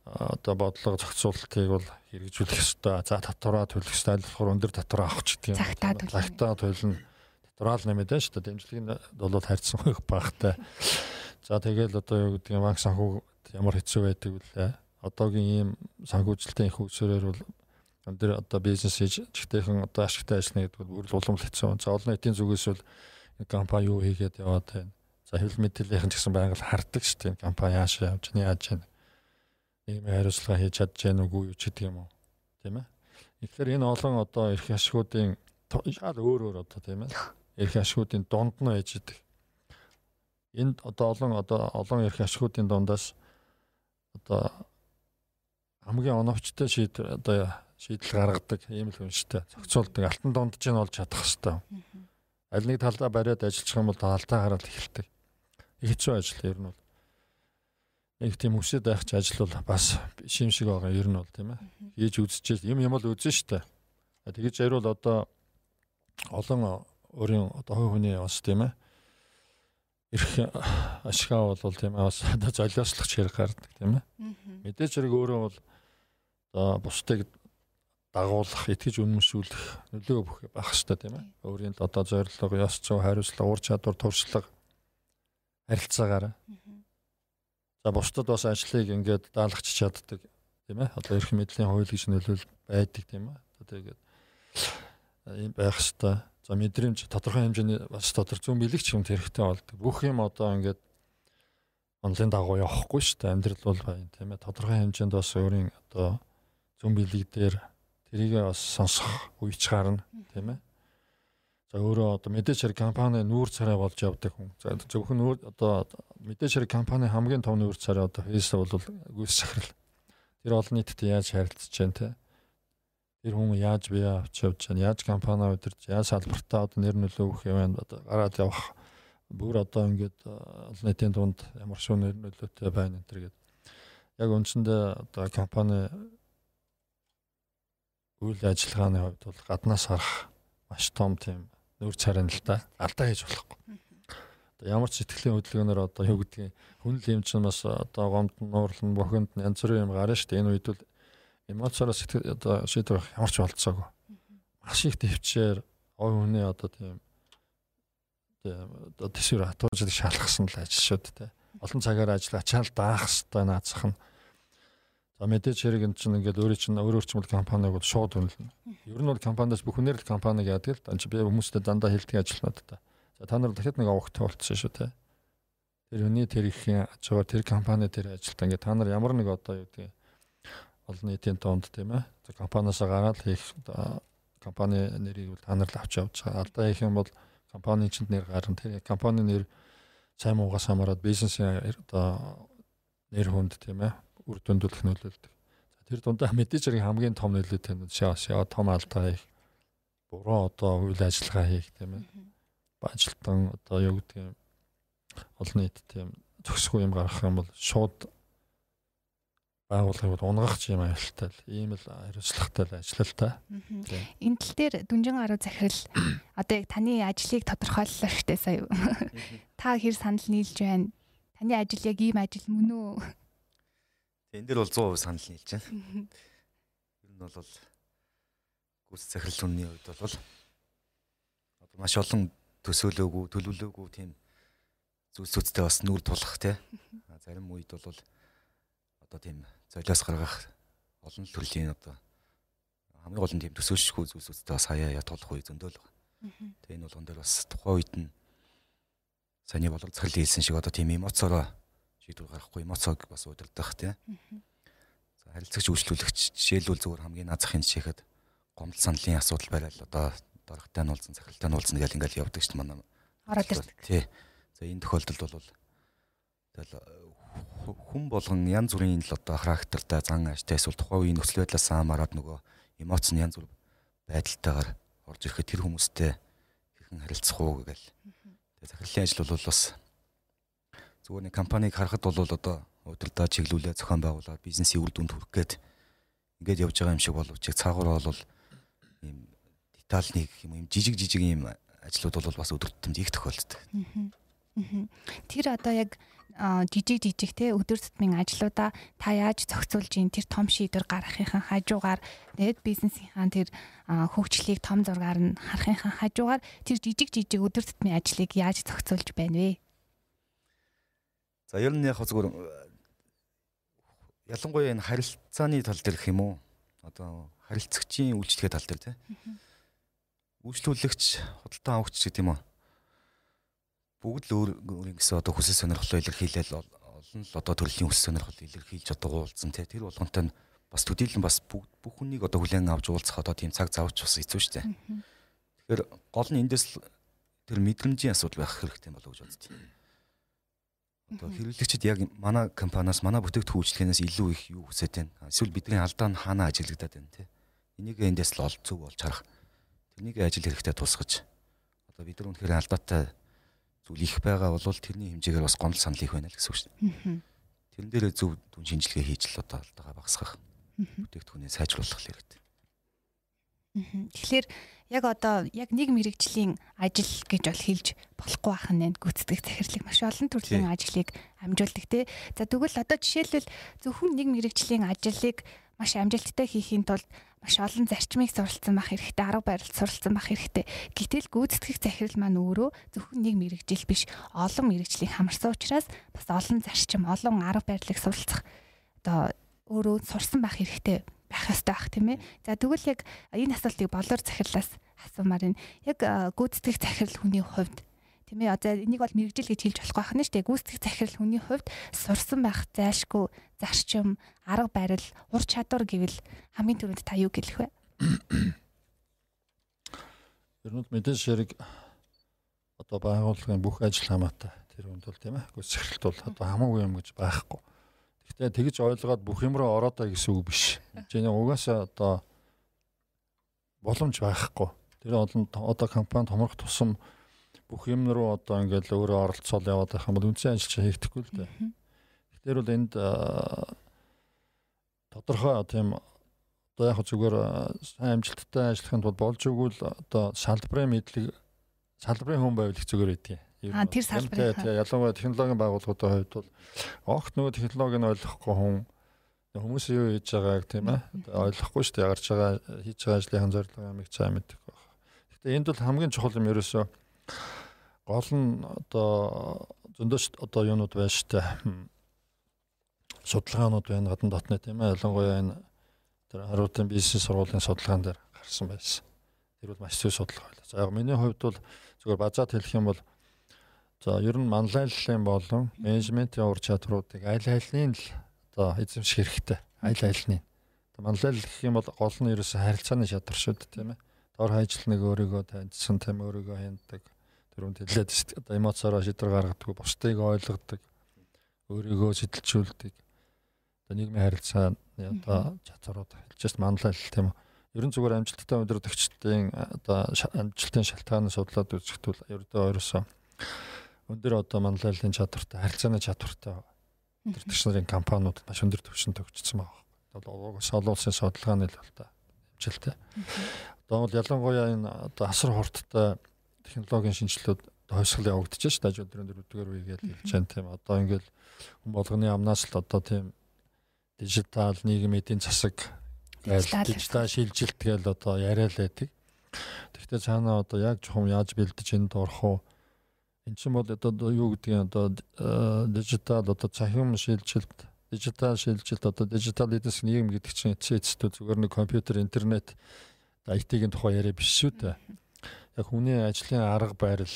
одоо бодлого зохицуулалтыг бол хэрэгжүүлэх ёстой. За татвараа төлөх ёстой. Болохоор өндөр татвараа авах ч гэдэг юм. Цагтаа төлнө. Татвараа л нэмээд байна шүү дээ. Дэмжлэг нь бол харьцсан байх багтай. За тэгэл одоо юу гэдэг юм банк санхүү ямар хэцүү байдаг вүлээ. Одоогийн ийм санхүүжилтийн их үсрээр бол өндөр одоо бизнес хийж чигтэйхэн одоо ашигтай ажиллана гэдэг бол бүр уламжлал хэцүү. За олон нийтийн зүгээс бол компани юу хийгээд яваад байна. За хэвлэл мэдээллийнхэн ч гэсэн байнга хардаг шүү дээ. Компани яашаа явж байна, яаж байна. Нийгмийн хариуцлага хийж чадж байна уугүй юу ч гэдэг юм уу. Тийм ээ. Тэгэхээр энэ олон одоо эрх ашигуудын шал өөр өөр одоо тийм ээ. Эрх ашигуудын дунд нь ээж идэг. Энд одоо олон одоо олон эрх ашигуудын дундаас одоо хамгийн оновчтой шийдвэр одоо шийдэл гаргадаг ийм л үнштэй зохицуулдаг алтан дундж нь олж чадах хэвээр. Аль нэг талдаа бариад ажиллах юм бол талдаа хараад эхэлдэг. Хэцүү ажил ер нь бол нэг тийм үсэд байх ч ажил бол бас шим шиг байгаа ер нь бол тийм ээ. Хийж үзчихэл юм юм бол үзэн штэ. Тэгэж ярил одоо олон өөрийн одоо хувь хүний бас тийм ээ ирэх ашгаа бол тийм ээ бас одоо золиослох хэрэг гардаг тийм ээ. Мэдээж хэрэг өөрөө бол одоо бусдыг дагуулах, итгэж үнэмшүүлэх нөлөө бүх байх хэрэгтэй тийм ээ. Өөрийн л одоо зорилго, ёс зүй, хариуцлага, ур чадвар, туршлага харилцаагаар. За бусдад бас ажлыг ингээд даалгach чаддаг тийм ээ. Одоо эрх мэдлийн хууль гэж нөлөөл байдаг тийм ээ. Тэгээд ийм байх хэрэгтэй. За мэдрэмж тодорхой хэмжээний бас тодор зүүн бэлэгч юм хэрэгтэй болдог. Бүх юм одоо ингээд онлайн дагуу явахгүй шүү дээ. Амьдрал бол байна тийм ээ. Тодорхой хэмжээнд бас өөрийн одоо зүүн бэлэг дээр тэрийг бас сонсох үеч гарна тийм ээ. За өөрөө одоо мэдээч хэрэг компани нүүр царай болж явдаг хүн. За зөвхөн нүүр одоо мэдээч хэрэг компани хамгийн том нүүр царай одоо Facebook бол гүйс сахирал. Тэр олон нийтэд яаж харилцаж байна те. Тэр хүн яаж бие авч явж байна, яаж компани удирж, яаж салбартаа одоо нэр нөлөө өгөх юм одоо гараад явах бүр одоо ингээд олон нийтийн дунд ямар шүү нэр нөлөөтэй байна энэ төр гэдэг. Яг үндсэндээ одоо компани үйл ажиллагааны хувьд бол гаднаас харах маш том тийм нүүр царай л да алдаа хийж болохгүй. Одоо ямар ч сэтгэлийн хөдөлгөөнөөр одоо юу гэдгийг хүн л юм чинь бас одоо гомд нуурлан бохинд янз бүрийн юм гарна шүү дээ. Энэ үед бол эмоцороо сэтгэл одоо шийдвэр ямар ч болцоогүй. Маш их төвчээр ой хүний одоо тийм одоо төсвөр хатуужлыг шалгасан л ажил шүү дээ. Олон цагаар ажил ачаал даах хэвээр наацах нь За мэдээж хэрэг энэ чинь ингээд өөрөө чинь өөр өөрчмөл компаниг бол шууд үнэлнэ. Ер нь бол компаниас бүх хүнээр л компаниг яадаг л да. Би хүмүүстэй дандаа хэлдэг ажилтнууд та. За та нар дахиад нэг авахтай болчихсон шүү те. Тэр хүний тэр ихийн ачаар тэр компани тэр ажилтаа ингээд та нар ямар нэг одоо юу гэдэг олон нийтийн тоонд тийм ээ. За компаниасаа гараад хийх компани нэрийг бол та нар л авч явж байгаа. Алдаа хийх юм бол компани чинь нэр гарна. Тэр компани нэр сайн муугаас хамаарат бизнесийн одоо нэр хүнд тийм ээ үр дүндүүлэх нөлөөлдөг. За тэр дундаа мэдээж хэрэг хамгийн том нөлөөтэй нь шаа том алдаа хийх. Буруу одоо үйл ажиллагаа хийх тийм ээ. Бажилтан одоо юу гэдэг юм олон нийт тийм зөксгүй юм гаргах юм бол шууд байгууллагыг унгах юм аюултай л ийм л хариуцлагатай л ажиллал та. Энэ тал дээр дүнжин гаруй захирал одоо яг таны ажлыг тодорхойллоо штэ сая. Та хэр санал нийлж байна? Таны ажил яг ийм ажил мөн үү? Энэ дээр бол 100% санал нийлж байна. Ер нь бол гүйц захирал үнний хувьд бол одоо маш олон төсөөлөөгүй, төлөвлөөгүй тийм зүйлс үстэй бас нүүр тулах тий. Зарим үед бол одоо тийм золиос гаргах олон төрлийн одоо хамгийн гол нь тийм төсөөлшгүй зүйлс үстэй бас хаяа ятгуулах үе зөндөөл байгаа. Тэгээ энэ болгон дээр бас тухайн үед нь саний болог захирлын хэлсэн шиг одоо тийм эмоцороо шийдвэр гаргахгүй эмоцог бас удирдах тий. За харилцагч үйлчлүүлэгч жишээлбэл зүгээр хамгийн наад захын жишээхэд гомдол саналын асуудал барайл одоо дорогтой нь уулзсан захиралтай нь уулзна гэл ингээл явдаг шүү дээ манай. Ороод ирдэг. Тий. За энэ тохиолдолд бол тэгэл хүн болгон янз бүрийн л одоо характертай зан ажтай эсвэл тухайн үеийн нөхцөл байдлаас хамаарат нөгөө эмоц нь янз бүр байдалтайгаар орж ирэхэд тэр хүмүүстэй хэрхэн харилцах уу гэл. Тэгээ захирлын ажил бол бас зүгээр нэг компаниг харахад бол одоо удирдаа чиглүүлээ зохион байгуулаад бизнесийн үр дүнд хүрэх гээд ингээд явж байгаа юм шиг боловч цаагаараа бол ийм детальны юм юм жижиг жижиг ийм ажлууд бол бас өдөртөнд их тохиолддог. Тэр одоо яг жижиг жижиг те өдөр тутмын ажлуудаа та яаж зохицуулж ийн тэр том шийдвэр гаргахын хажуугаар тэгээд бизнесийнхаа тэр хөгжлийг том зургаар нь харахын хажуугаар тэр жижиг жижиг өдөр тутмын ажлыг яаж зохицуулж байна вэ? За ер нь яг зүгээр ялангуяа энэ харилцааны тал дээр гэх юм уу? Одоо харилцагчийн үйлчлэгээ тал дээр тийм. Үйлчлүүлэгч, худалдан авагч гэдэг юм уу? Бүгд л өөр ингэсэн одоо хүсэл сонирхлоо илэрхийлэл олон л одоо төрлийн хүсэл сонирхол илэрхийлж одоо уулзсан тийм. Тэр болгонтой нь бас төдийлөн бас бүгд бүх хүнийг одоо хүлээн авч уулзах одоо тийм цаг завч бас хэцүү шүү дээ. Тэгэхээр гол нь эндээс тэр мэдрэмжийн асуудал байх хэрэгтэй болов уу гэж боддتي. Одоо хэрэглэгчид яг манай компаниас манай бүтээгдэхүүн үйлчлэгээс илүү их юу хүсэж байна. Эсвэл бидний алдаа нь хаана ажиглагдаад байна те. Энийг эндээс л ол зүг болж харах. Тэрнийг ажил хэрэгтэй тусгаж одоо бид нар үнэхээр алдаатай зүйл их байгаа бол тэрний хэмжээгээр бас гомдол санал их байна л гэсэн үг шүү дээ. Тэрэн дээр зөв дүн шинжилгээ хийж л одоо алдаагаа багасгах. Бүтээгдэхүүнээ сайжруулах хэрэгтэй. Тэгэхээр яг одоо яг нэг мэрэгжлийн ажил гэж бол хэлж болохгүй байх нь гүйцэтгэх захирлыг маш олон төрлийн ажлыг амжуулдаг тий. За тэгвэл одоо жишээлбэл зөвхөн нэг мэрэгжлийн ажлыг маш амжилттай хийхийн тулд маш олон зарчмыг суралцсан байх хэрэгтэй, арга барилд суралцсан байх хэрэгтэй. Гэтэл гүйцэтгэх захирал маань өөрөө зөвхөн нэг мэрэгжил биш, олон мэрэгжлийг хамарсан учраас бас олон зарчим, олон арга барилыг суралцах одоо өөрөө сурсан байх хэрэгтэй байх ёстой байх тийм ээ. За тэгвэл яг энэ асуултыг болоор захирлаас асуумаар энэ яг гүйцэтгэх захирал хүний хувьд тийм ээ одоо энийг бол мэрэгжил гэж хэлж болохгүй байна шүү дээ. Гүйцэтгэх захирал хүний хувьд сурсан байх зайлшгүй зарчим, арга барил, ур чадвар гэвэл хамгийн түрүүнд та юу гэлэх вэ? Ер нь мэдээж хэрэг одоо байгууллагын бүх ажил хамаатай тэр үнд бол тийм ээ. Гүйцэтгэлт бол одоо хамаагүй юм гэж байхгүй. Гэхдээ тэгж ойлгоод бүх юм руу ороодоо гэсэн үг биш. Жиний угаасаа одоо боломж байхгүй. Тэр олон одоо компани томрох тусам бүх юм руу одоо ингээл өөрөө оролцоол яваад байх юм бол үндсэн ажил чинь хийгдэхгүй л дээ. Тэгэхээр бол энд тодорхой тийм одоо яг зүгээр сайн амжилттай ажиллахын тулд болж өгвөл одоо салбарын мэдлэг салбарын хүн байвал их зүгээр байдгийг. Аа тэр салбарын ялангуяа технологийн байгууллагуудын хувьд бол огт нөгөө технологиг нь ойлгохгүй хүн хүмүүс юу хийж байгааг тийм ээ ойлгохгүй шүү дээ гарч байгаа хийж байгаа ажлын зорилго юм их цаа мэддэг байх. Гэхдээ энд бол хамгийн чухал юм ерөөсөө гол нь одоо зөндөж одоо юунууд байна штэ судалгаанууд байна гадна дотны тийм ээ ялангуяа энэ тэр харуутын бизнес сургуулийн судалгаан дээр гарсан байсан. Тэр бол маш зөв судалгаа байлаа. За яг миний хувьд бол зөвхөн базаад хэлэх юм бол за ер нь манлайллын болон менежментийн ур чадваруудыг аль альны л одоо эзэмших хэрэгтэй. Аль альны. Манлайл гэх юм бол гол нь ерөөсө харилцааны чадвар шүү дээ тийм ээ. Дор хajил нэг өөрийгөө таньдсан тийм өөрийгөө хяндаг түрүүнд хэлээд одоо эмоцороо шийдвэр гаргадаг, бусдыг ойлгодог, өөрийгөө сэтэлжүүлдэг. Одоо нийгмийн харилцааны одоо чадварууд хэлжээс манлал тийм үү. Ерөн зүгээр амжилттай өдөртөгчдийн одоо амжилтын шалтгааныг судлаад үзэхдээ ердөө ойрсон өндөр одоо манлайлалын чадвартай, харилцааны чадвартай өдөртөгч нарын компаниуд маш өндөр түвшинд төгжсөн байгаа. Одоо олон улсын судалгааны л бол та амжилттай. Одоо бол ялангуяа энэ одоо асар хурдтай технологийн шинжилгээд хойсгол явагдаж дээ. Ажил өдрийн дөрөвдүгээр үе гэж хэлж байна тийм. Одоо ингээл хүн болгоны амнаас л одоо тийм дижитал нийгэм эдийн засаг дижитал шилжилт гэж одоо яриад байдаг. Тэгвэл цаана одоо яг жоохон яаж бэлдэж энд орох уу? Эн чинь бол одоо юу гэдгийг одоо дижитал одоо цахим шилжилт дижитал шилжилт одоо дижитал засгийн нийгэм гэдэг чинь эцсийн зүгээр нэг компьютер интернет IT-ийн тухай яриа биш шүү дээ яг хүний ажлын арга барил,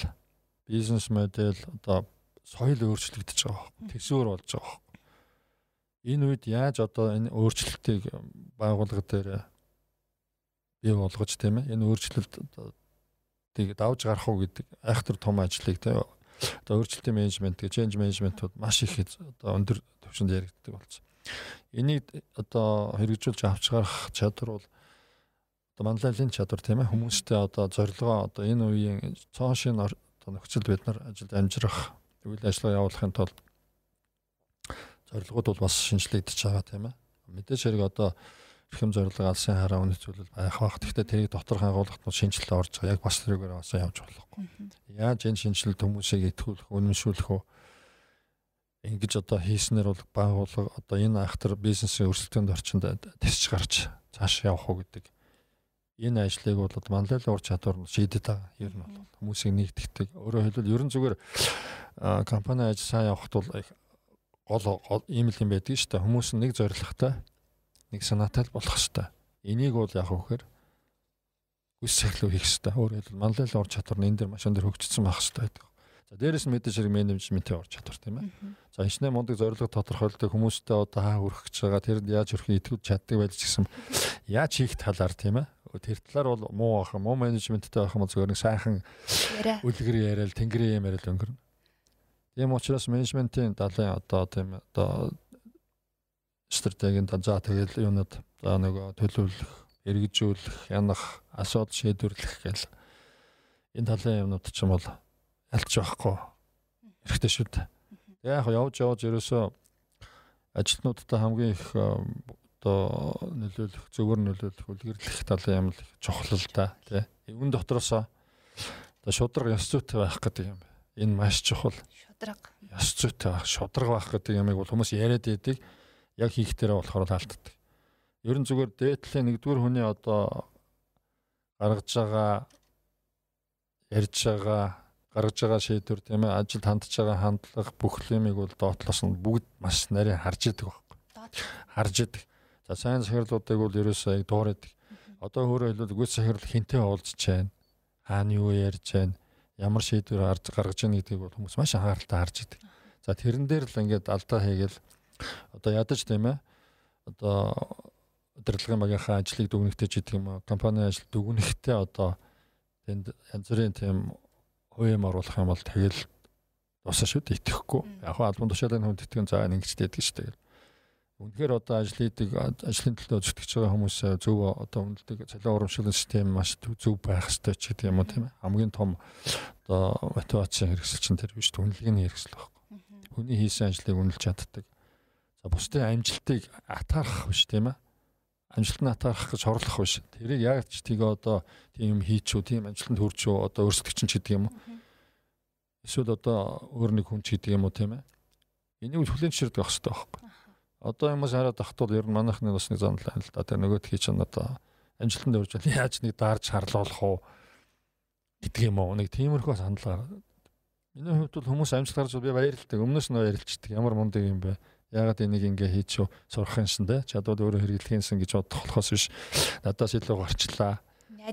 бизнес модель одоо соёл өөрчлөгдөж байгаа. Тэсвэр болж байгаа. Энэ үед яаж одоо энэ өөрчлөлтийг байгууллага дээр бий болгож тийм ээ энэ өөрчлөлт одоо тийг давж гарах уу гэдэг айхтар том ажлыг тийм одоо өөрчлөлтийн менежмент гэж change management-ууд маш их одоо өндөр түвшинд яригддаг болсон. Энийг одоо хэрэгжүүлж авч гарах чадвар бол одоо манлайлалын чадвар тийм ээ хүмүүстэй одоо зорилгоо одоо энэ үеийн цоошин одоо нөхцөлд бид нар ажилд амжирах үйл ажиллагаа явуулахын тулд зорилгууд бол бас шинжлэгдэж байгаа тийм ээ мэдээж хэрэг одоо эрхэм зорилго алсын хараа байх бах. Гэхдээ тэрийг дотор хангуулахт нь шинжилгээ орж байгаа. Яг бас тэрүүгээр бас явж болохгүй. Яаж энэ шинжилэлт хүмүүсийг итгүүлэх, үнэмшүүлэх үү? Ингэж одоо хийснээр бол байгууллага одоо энэ ахтар бизнесийн өрсөлдөөнд орчинд тасч гарч цааш явах уу гэдэг энэ ажлыг бол манлайлал ур чадвар нь шийдэт байгаа. Ер нь бол хүмүүсийг нэгтгэдэг. Өөрөөр хэлбэл ерөн зүгээр компани ажил сайн явахд бол гол ийм л юм байдаг шүү дээ. Хүмүүс нэг зорилготой нэг санаатай болох хэвээр. Энийг бол яг вөхөр хүс сахилуу хийх хэвээр. Өөрөөр хэлбэл манлайлал ур чадвар нь энэ дэр маш өндөр хөгжсөн байх хэвээр. За дээрэс нь мэдээж хэрэг менежментийн ур чадвар тийм ээ. За энэчнээ мундаг зорилго тодорхойлдог хүмүүстэй одоо хаа хүрэх гэж байгаа тэрэнд яаж хүрэх итгэж чаддаг байж гисэн яаж хийх талаар тийм ээ. Тэр талаар бол муу ах муу менежменттэй байх юм зөвөр нэг сайхан үлгэр яриад тэнгэрийн юм яриад өнгөрнө. Тийм учраас менежментийн далайн одоо тийм одоо стратегийн за тэгэл юунууд за нөгөө төлөвлөх, эргэжүүлэх, янах, асуудал шийдвэрлэх гэл энэ талын юмнууд ч юм бол ялч байхгүй хэрэгтэй шүү дээ. Тэгээ яг явж явж ерөөсөө ажилтнуудтай хамгийн их одоо нөлөөлөх зөвөр нөлөөлөх үлгэрлэх талын юм л чухал л да тий. Үүн дотроос одоо шудраг ёс зүйтэй байх гэдэг юм. Энэ маш чухал. Шудраг. Ёс зүйтэй байх, шудраг байх гэдэг ямыг бол хүмүүс яриад идэг. Яг хийх дээрээ болохоор таалтдаг. Ер нь зүгээр дээдлийн нэгдүгээр хүний одоо гаргаж байгаа ярьж байгаа гаргаж байгаа шийдвэр тийм ээ ажил хандж байгаа хандлага бүх юмыг бол доотлоос нь бүгд маш нарийн харж идэг байхгүй. Харж идэг. За сайн захирлуудыг бол ерөөсөө яг дуур идэг. Одоо хөөрөө хэлбэл үгүйс захирал хинтээ уулзч байна. Хааны юу ярьж байна. Ямар шийдвэр гаргаж гаргаж яах гэдгийг бол хүмүүс маш анхааралтай харж идэг. За тэрэн дээр л ингээд алдаа хийгээл одоо ядаж тийм ээ. Одоо удирдлагын багийнхаа ажлыг дүгнэхтэй ч гэдэг юм уу. Компани ажил дүгнэхтэй одоо тэнд янз бүрийн тийм хувийн оруулах юм бол тэгэл дуусаа шүү дээ итгэхгүй. Яг хаа албан тушаалын хүнд итгэн заа ингэж дээдэг шүү дээ. Үнэхээр одоо ажил хийдэг ажлын төлөө зүтгэж байгаа хүмүүс зөв одоо үнэлдэг цалин урамшууллын систем маш зөв байх хэрэгтэй ч гэдэг юм уу тийм ээ. Хамгийн том одоо мотивацийн хэрэгсэл чинь тэр биш үнэлгээний хэрэгсэл байхгүй. Хүний хийсэн ажлыг үнэлж чаддаг. Бусдын амжилтыг атаарах биш тийм ээ амжилт нь атаарах гэж хорлох биш. Тэрийг яг ч тийг одоо тийм юм хийчихв, тийм амжилтанд хүрчүү, одоо өрсөлдөгч ч гэдэг юм уу. Эсвэл одоо өөр нэг хүн ч гэдэг юм уу тийм ээ. Энийг хүлэн зөвшөөрдөг байх хэрэгтэй байхгүй. Одоо юмас хараад ахтуул ер нь манайхны бас нэг занал байна л да. Тэр нөгөө тгий чинь одоо амжилтанд хүрч яаж нэг даарж харлуулах уу гэдэг юм уу. Нэг тиймэрхүү сандлаар. Миний хувьд бол хүмүүс амжилт гарч би баярлалтай. Өмнөөс нь баярлцдаг. Ямар мундаг юм бэ? Ягаад энийг ингээ хийчихв сурах юм шин тэ чадвал өөрөө хэрэглэхийнсэн гэж бодох болохоос биш. Надаас илүү гарчлаа.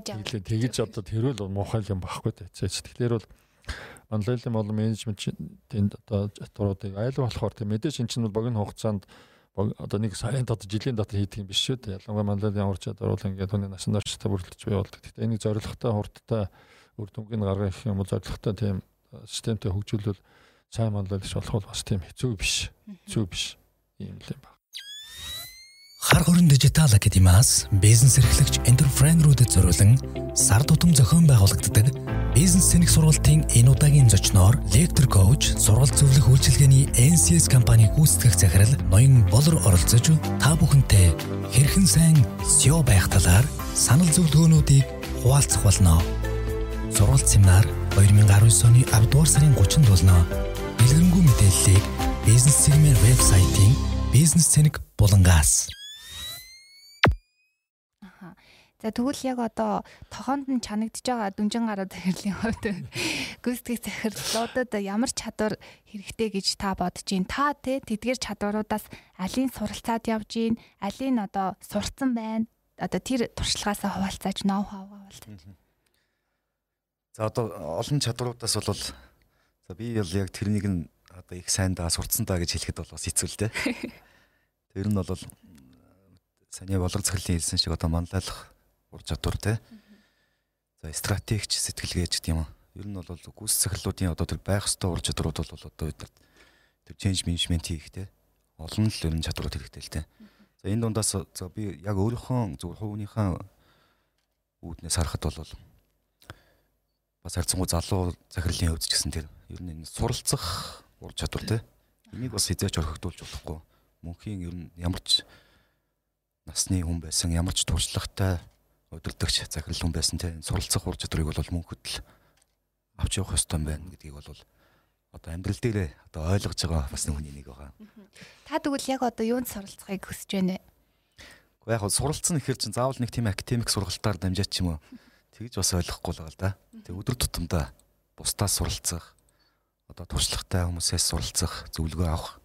Тэгээд тэгэж одоо бол муухай юм багхгүй тэ тэгэхээр бол манлайлын болон менежментийн одоо чадваруудыг айлгуулах болохоор тэ мэдээж эн чинь бол богино хугацаанд одоо нэг сарын дотор жилийн дотор хийдэг юм биш шүү дээ ялангуяа манлайлын ямар чадвар бол ингээ түүний насан туршдаа бүрдэлж бий болдог. Гэхдээ энийг зоригтой хурдтай үр дүнгийн гаргах юм бол зоригтой тийм системтэй хөгжүүлвэл сайн манлайлагч болох бол бас тийм хэцүү биш. Хэцүү биш. Ийм л юм байна. Хар хорон дижитал академиас бизнес эрхлэгч энтерпренерүүдэд зориулан сар тутам зохион байгуулагддаг бизнес сэнэх сургалтын энэ удаагийн зочноор лектор коуч, сургалт зөвлөх үйлчилгээний NCS компани гүйцэтгэх захирал ноён болор оролцож та бүхэнтэй хэрхэн сайн SEO байх талаар санал зөвлөгөөнүүдийг хуваалцах болно. Сургалт семинар 2019 оны 10 дугаар сарын 30-нд болно дэлгэрэнгүй мэдээллийг бизнес сегмент вебсайтын бизнес цэник булангаас. За тэгвэл яг одоо тохоонд нь чанагдж байгаа дүнжин гараа захирлын хувьд гүйцэтгэх захирлуудад ямар чадвар хэрэгтэй гэж та бодож байна? Та те тэдгээр чадваруудаас алийг суралцаад явж гин, алийг одоо сурцсан байна. Одоо тэр туршлагаасаа хуваалцааж ноу хаваа хуваалцаж. За одоо олон чадваруудаас бол За би бол яг тэрнийг нь одоо их сайн даа сурцсан даа гэж хэлэхэд бол бас хэцүү л дээ. Тэр нь бол саний болор цэглэлийн хэлсэн шиг одоо манлайлах ур чадвар те. За стратегч сэтгэлгээч гэдэг юм. Ер нь бол гүйс цэглэлүүдийн одоо тэр байх ёстой ур чадварууд бол одоо бид тэр change management хийх те. Олон л ер нь чадварууд хэрэгтэй л те. За энэ дундаас за би яг өөрийнхөө зөв хувийнхаа үүднээс харахад бол бас харьцангуй залуу захирлын хувьд ч гэсэн тэр ер нь энэ суралцах ур чадвар те энийг бас хизээч орхигдуулж болохгүй мөнхийн ер нь ямар ч насны хүн байсан ямар ч туршлагатай удирдахч захирал хүн байсан те суралцах ур чадварыг бол мөнхөд л авч явах ёстой юм байна гэдгийг бол одоо амьдрал дээрээ одоо ойлгож байгаа бас нэг хүний нэг байгаа. Та тэгвэл яг одоо юунд суралцахыг хүсэж байна вэ? Гэхдээ яг суралцсан гэхэр чинь заавал нэг тийм академик сургалтаар дамжаад ч юм уу тэгж бас ойлгохгүй л байгаа л да. Тэг өдөр тутамдаа бусдаас суралцах, одоо туршлагатай хүмүүсээс суралцах, зөвлөгөө авах.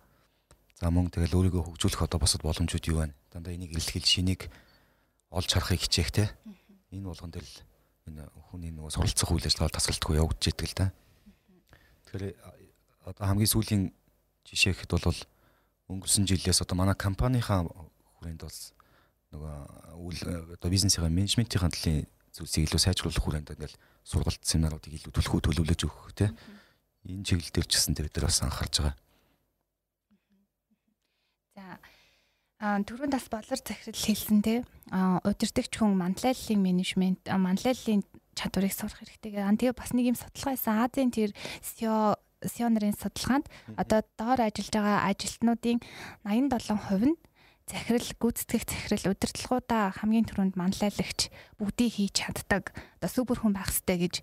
За мөн тэгэл өөрийгөө хөгжүүлэх одоо босод боломжууд юу байна? Дандаа энийг илтгэл шинийг олж харахыг хичээх те. Энэ болгон дээр л энэ хүний нөгөө суралцах үйл ажиллагаа тасралтгүй явагдаж идэг л да. Тэгэхээр одоо хамгийн сүүлийн жишээ гэхэд бол өнгөрсөн жилээс одоо манай компанийнхаа хүрээнд бол нөгөө үйл одоо бизнесийн менежментийн талын зүйлсийг илүү сайжруулах хүрээнд ингээл сургалт семинаруудыг илүү төлхөө төлөвлөж өгөх тий. Энэ чиглэл дээр ч гэсэн бид нар бас анхаарч байгаа. За а түрүүнд бас болор захирал хэлсэн а удирдахч хүн манлайллын менежмент манлайллын чадварыг сурах хэрэгтэй. Тэгээ бас нэг юм судалгаа хийсэн Азийн тэр SEO SEO нарын судалгаанд одоо доор ажиллаж байгаа ажилтнуудын 87% нь захирал гүйцэтгэх захирал удирдлагуудаа хамгийн түрүүнд манлайлагч бүгдийг хийж чаддаг одоо супер хүн байх хэрэгтэй гэж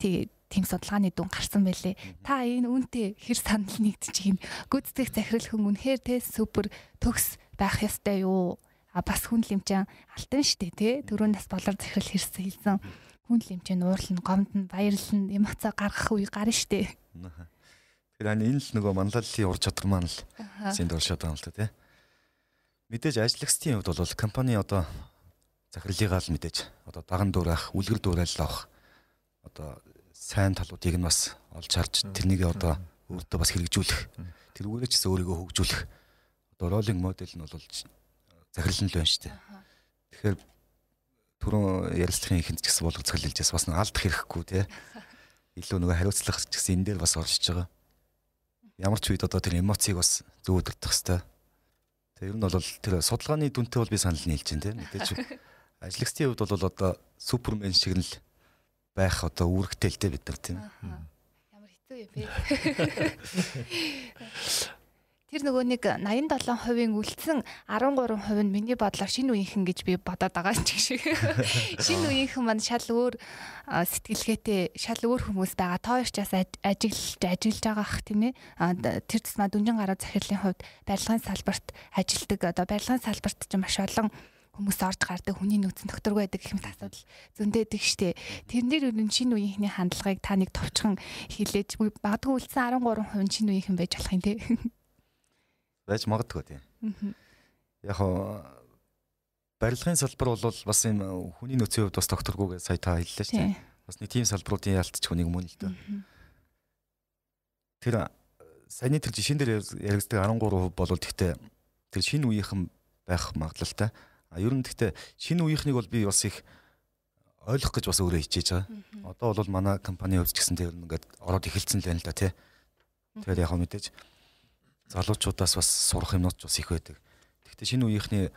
тийм судалгааны дүн гарсан байлээ. Та энэ үнтэй хэр санал нэгдэж ийн гүйцэтгэх захирал хүн үнэхээр те супер төгс байх ёстой юу? А бас хүн лимчэн алтан штэ тий. Дөрөв нас болор захирал хэрсэн хэлсэн. Хүн лимчэн уурлна, гомд нь баярлна, эмоцоо гаргах үе гарна штэ. Тэгэхээр энэ л нөгөө манлайллын ур чадвар маань л зэнд оршоод байгаа юм л та тий. Мэдээж ажлагчдын хувьд бол компани одоо захирлыгаа л мэдээж одоо даган дуурайх, үлгэр дуурайлал авах одоо сайн талуудыг нь бас олж харж тэрнийг одоо өөртөө бас хэрэгжүүлэх тэрүүгээрээ ч гэсэн өөрийгөө хөгжүүлэх одоо ролинг модель нь бол захирал нь л байна шүү дээ. Тэгэхээр түрүүн ярилцлагын ихэнд ч гэсэн болгоц хэлжээс бас алдах хэрэггүй тий. Илүү нөгөө хариуцлах ч гэсэн энэ дээр бас оршиж байгаа. Ямар ч үед одоо тэр эмоцийг бас зөв өдөртөх хэвээр. Тэр ер нь бол тэр судалгааны дүнтэй бол би санал нийлж байна тий. Мэдээж ажлагчдын хувьд бол одоо супермен шиг л байх одоо үүрэгтэй л дээ бид нар тийм. Ямар хэцүү юм бэ? Тэр нөгөө нэг 87% үлдсэн 13% нь миний бодлоор шинэ үеийнхэн гэж би бодоод байгаа ч шиг. Шинэ үеийнхэн маань шал өөр сэтгэлгээтэй, шал өөр хүмүүс байгаа. Тоо ирчээс ажиглаж ажиллаж байгаа ах тийм ээ. Тэр тусмаа дүнжин гараа захирлын хувьд барилгын салбарт ажилдаг. Одоо барилгын салбарт ч маш олон хүмүүс орж гардаг хүний нөөцөн докторгүй байдаг гэх мэт асуудал зөндөөдөг штэ. Тэрнэр өрн шинэ үеийнхний хандлагыг та нэг товчхон хилээж магадгүй үлдсэн 13% шинэ үеийнхэн байж болох юм те байж магадгүй тийм. Яг хоо барилгын салбар бол бас юм хүний нөөцийн хувьд бас докторгүйгээ сая та хэллээ дээ. Бас нэг тийм салбаруудын ялтч хүнийг мөн л дээ. Тэр саяны тэр жишээн дээр яригддаг 13% бол тэгтээ тэр шинэ үеийнхэн байх магадлалтай. А ер нь тэгтээ шинэ үеийнхнийг бол би бас их ойлгох гэж бас өөрөө хичээж байгаа. Одоо бол манай компани хувьд ч гэсэн тэр ингээд ороод эхэлсэн л байна л да тий. Тэгэхээр яг мэдээж залуучуудаас бас сурах юмнууд ч бас их байдаг. Гэхдээ шинэ үеийнхний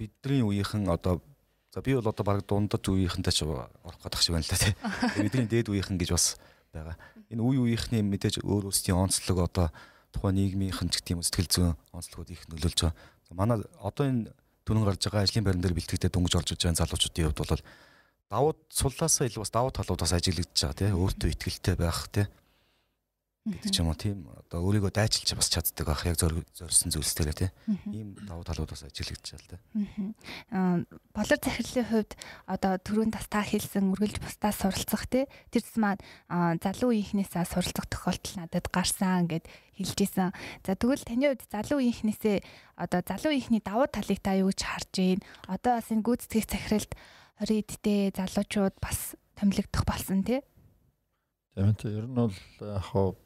бидний үеийнхэн одоо за би бол одоо баг дундад үеийнхэнтэй ч орох гэдэг шиг байна л да тий. Бидний дээд үеийнхэн гэж бас байгаа. Энэ үе үеийнхний мэдээж өөр өөрсдийн онцлог одоо тухайн нийгмийнхэн ч гэдэм сэтгэл зүйн онцлогуд их нөлөөлж байгаа. Манай одоо энэ түнэн гарч байгаа ажлын байран дээр бэлтгэдэг дөнгөж орж иж байгаа залуучуудын хувьд бол давуу суллаасаа илүү бас давуу талууд бас ажиглагдаж байгаа тий өөртөө ихтэй байх тий гэдэг ч юм уу тийм одоо өөрийгөө дайчилж бас чаддаг байх яг зорьсон зүйлсдэрээ тийм ийм давуу талууд бас ажиглагдчихал та. Аа болор захирлын хувьд одоо түрүүн тас та хэлсэн үргэлж бусдаас суралцах тий тэр маань залуу үеийнхнээсээ суралцах тохиолдол надад гарсан гэд хэлжсэн. За тэгвэл таны хувьд залуу үеийнхнээсээ одоо залуу үеийнхний давуу талыг та юу гэж харж байна? Одоо бас энэ гүйцэтгэх захиралд 20 эдтэй залуучууд бас томилогдох болсон тий. Тийм ээ ер нь бол яг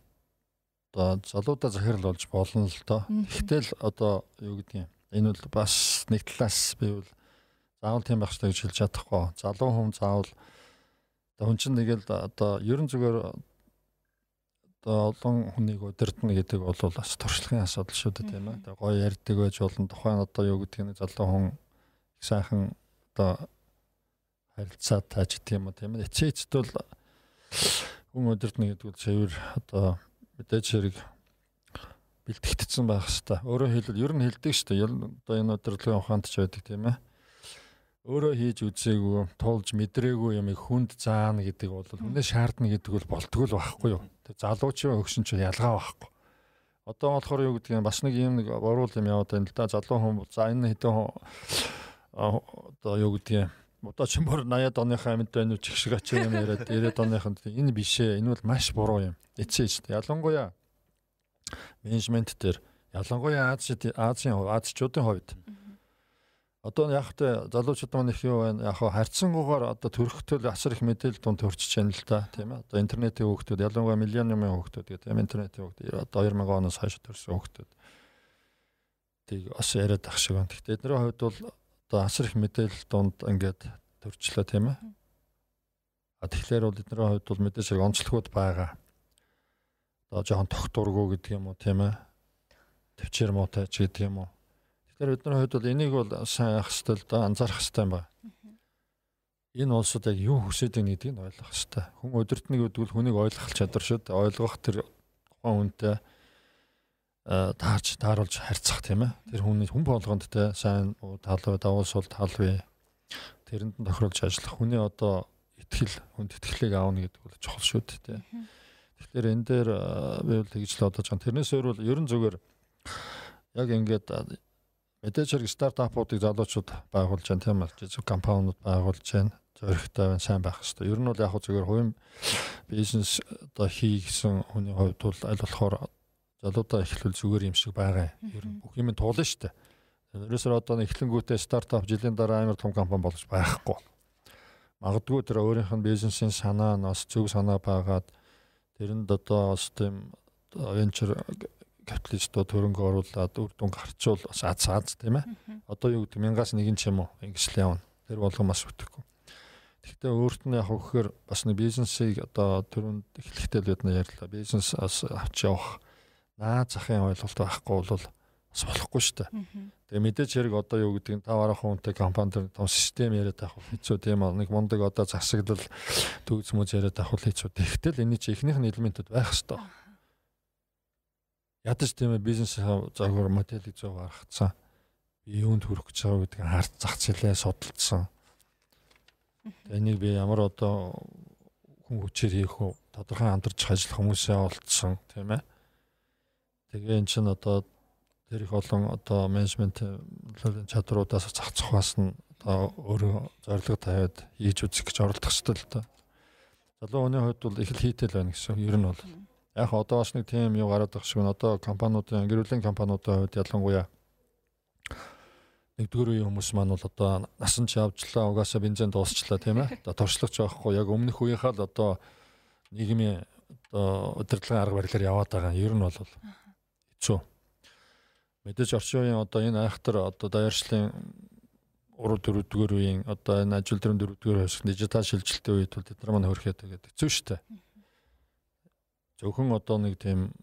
одоо залуудаа захирал болж болно л доо. Гэхдээ л одоо юу гэдгийг энэ бол бас нэг талаас би бол заавал тийм байх хэрэгтэй гэж хэлж чадахгүй. Залуу хүн заавал одоо хүн чинь нэг л одоо ерөн зүгээр одоо олон хүнийг удирдна гэдэг бол бас туршлагын асуудал шүү дээ тийм ээ. Гоё ярьдаг байж болно. Тухайн одоо юу гэдгийг залуу хүн их сайхан одоо харилцаа тааж тийм үү тийм ээ. Эцээцд бол хүн удирдна гэдэг нь цэвэр одоо мэдээж хэрэг бэлтгэгдсэн байх хэвээр. Өөрөөр хэлбэл ер нь хэлдэг шүү дээ. Одоо энэ удирдлагын ухаанд ч байдаг тийм ээ. Өөрөө хийж үзээгүй, тулж мэдрээгүй юм хүнд заана гэдэг бол хүнээ шаардна гэдэг бол болтгоо л байхгүй юу. Тэг залуучийн өгсөн чинь ялгаа байхгүй. Одоо болохоор юу гэдэг юм бас нэг юм нэг боруул юм яваад байна л да. Залуу хүн за энэ хэдэн одоо юу гэдэг юм одоо ч бүр 80-ад оныхаа амьд байна уу? Чих шиг ач юм яриад 90-ад оныханд энэ биш ээ энэ бол маш буруу юм. Эцээ шүү ялангуяа менежмент дээр ялангуяа Азид Азийн Азчуудын хувьд одоо яг тэ залуучууд маань их юу байна? Яг харьцангуйгаар одоо төрөхтөл асар их мэдээлэл дунд төрчихж байна л да тийм ээ. Одоо интернетийн хүүхдүүд ялангуяа миллионумын хүүхдүүд гэдэг тийм интернетийн хүүхдүүд одоо 2000 оноос хойш төрсэн хүүхдүүд тийг бас яриад ах шиг байна. Гэхдээ эдний хувьд бол одоо асар их мэдээлэл донд ингээд төрчлөө тийм ээ. А тэгэхээр бол эдний хувьд бол мэдээж хэрэг онцлогуд байгаа. Одоо жоохон тогтургүй гэдэг юм уу тийм ээ. Төвчээр муутай ч гэдэг юм уу. Тэгэхээр бидний хувьд бол энийг бол сайн ах хэвэл да анзаарах юм байна. Энэ улсууд яг юу хүсэж байгаа гэдгийг ойлгох хэрэгтэй. Хүн өдөртнийг гэдгүүл хүнийг ойлгох чадвар шүү дээ. Ойлгох тэр тухайн хүнтэй таарч тааруулж харьцах тийм ээ. Тэр хүний хүн болгонд те сайн талуу давуу сул талвэ тэрэнд нь тохируулж ажиллах хүний одоо итгэл хүнд итгэлийг аавна гэдэг бол чухал шүү дээ те. Тэгэхээр энэ дээр би бол тэгж л бодож байгаа. Тэрнээс өөр бол ерөн зүгээр яг ингээд Мэдээж хэрэг стартапуудыг залуучууд байгуулж байна тийм үү? Жижиг компаниуд байгуулж байна. Зоригтой байна, сайн байх хэрэгтэй. Ер нь бол яг зүгээр хувийн бизнес одоо хийгсэн хүний хувьд бол аль болохоор залуудаа эхлүүл зүгээр юм шиг байгаа юм. Ер нь бүх юм туулна шүү дээ. Ерөөсөө одоо эхлэнгүүтээ стартап жилийн дараа амар том компани болж байхгүй. Магадгүй тэр өөрийнх нь бизнесийн санаа нас зөв санаа байгаад тэрэнд одоо бас тийм венчур капиталистууд хөрөнгө оруулаад үр дүн гарчвал бас аз аз тийм ээ. Одоо юу гэдэг мянгаас нэгэн ч юм уу ингэж л явна. Тэр болгон маш өтөхгүй. Гэхдээ өөрт нь яг өгөхөр бас нэг бизнесийг одоо түрүүнд эхлэхдээ л бид нар ярьлаа. Бизнес бас авч явах наа захын ойлголт байхгүй бол бас болохгүй шүү дээ. Тэгээ мэдээж хэрэг одоо юу гэдэг нь 5 10 хүнтэй компани төр том систем яриад авах хэцүү тийм аа нэг мундаг одоо засаглал төгс мөз яриад авах хэцүү. Тэгтэл энэ чи эхнийх нь элементүүд байх хэвээр. Ядаж тийм ээ бизнес загвар моделийг зөв гаргацсан. Би юунд хүрэх гэж байгаа гэдгийг харц зах зээлээ судалсан. Энийг би ямар одоо хүн хүчээр хийх үү тодорхой хамтарч ажиллах хүмүүсээ олдсон тийм ээ. Тэгээ эн чинь одоо тэр их олон одоо менежмент чадруудаас зохицохоос нь одоо өөрөө зорилго тавиад хийж үзэх гэж оролдох хэрэгтэй л доо. Залуу хүний хувьд бол их л хийтэл байна гэсэн. Ер нь бол яг одоо бас нэг тийм юу гараад байгаа шиг нь одоо компаниудын гэрүүлийн компаниудын хувьд ялангуяа нэгдүгээр үеийн хүмүүс маань бол одоо насан ч явжлаа угаасаа бензин дуусчлаа тийм ээ. Одоо туршлагач байхгүй яг өмнөх үеийнхаа л одоо нийгмийн одоо удирдлагын арга барилаар яваад байгаа. Ер нь бол хэцүү мэдээж орчин үеийн одоо энэ айхтар одоо даяаршлын 3 4 дугаар үеийн одоо энэ ажил дөрөв 4 дугаар хэсэг дижитал шилжилтийн үед бол тэд нар маань хөрхөөд тэгээд хэцүү шттэ. Зөвхөн одоо нэг тийм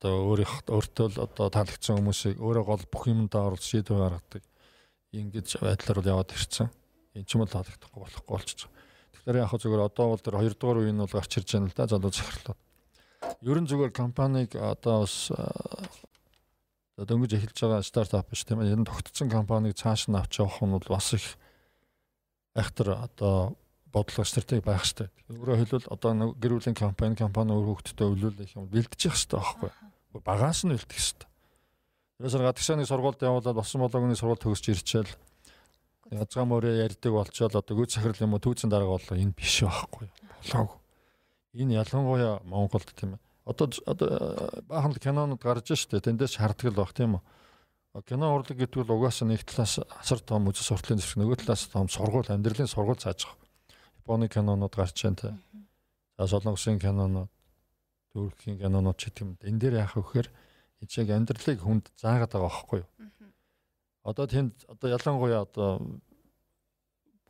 одоо өөрийнх өөртөө л одоо таалагдсан хүмүүсийг өөрөө гол бүх юмдаа орол шийдвэр гаргадаг ингэж байдлаар бол яваад ирсэн. Энэ ч юм бол таалагдахгүй болохгүй байгаа. Тэгэхээр яг зүгээр одоо бол тэр 2 дугаар үеийн бол гарч ирж байна л да залуу захирлууд. Ер нь зүгээр компанийг одоо бас дөнгөж эхэлж байгаа стартап биш тийм ээ. Энэ тогтцсон компанийг цааш нь авч явах нь бол бас их айхтар одоо бодлого стратеги байх хэрэгтэй. Өөрөөр хэлбэл одоо гэр бүлийн компани компани өөр хөвгтдөө өвлүүлэх юм бэлдэж явах хэрэгтэй байхгүй. Багаас нь бэлдэх хэрэгтэй. Ерөөсөр гадагшааны сургуульд явуулаад болсон болгоны сургууль төгсөж ирчээл язгаа мөрөө ярьдаг болчоод одоо гүйц сахирал юм уу түүцэн дарга болоо энэ биш байхгүй. Болоогүй. Энэ ялангуяа Монголд тийм ээ одоо одоо баахан кинонууд гарч штэ тэндээс шаарддаг л баг тийм үү. Кино урлаг гэдэг нь угаасаа нэг талаас асар том үзэл суртлын зэвсэг нөгөө талаас том сургууль амьдралын сургууль байгаа. Японы кинонууд гарч байна те. За солонгосын кинонууд, Туркийн кинонууд ч гэдэм. Энэ дээр яах вэ гэхээр ичээг амьдралыг хүнд заагаад байгаа байхгүй юу? Одоо тэнд одоо ялангуяа одоо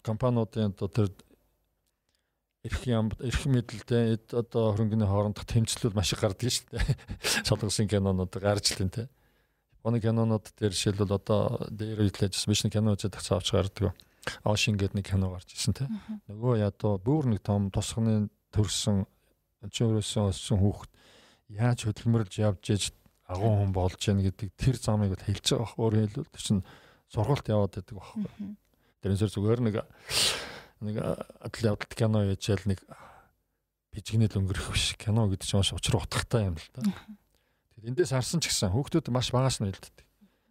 компаниудын одоо тэр эрх юм эрх мэдэлтэй одоо хөрөнгөний хоорондох тэмцлэл маш их гардаг шүү дээ. Солонгосын кинонууд гарч л энэ. Японы кинонууд дээр жишээлбэл одоо дээр үйлдэлж биш кино үзээд тагцаа авч гардаг. Ошин гэдэг нэг кино гарч ирсэн те. Нөгөө ядуу бүр нэг том тусганы төрсэн өнчөөрөөсөн өссөн хүүхэд яаж хөдөлмөрлж явж иж агуу хүн болж яах гэдэг тэр замыг хэлж байгаа бох. Өөрөөр хэлбэл чинь сургуульд яваад байдаг байхгүй. Тэрнээс зүгээр нэг нэг адал явдалт кино яжэл нэг бижигнэл өнгөрөх биш кино гэдэг чинь маш учир утгатай юм л да. Тэгэхээр эндээс харсан ч гэсэн хүүхдүүд маш багаас нь хэлдэг.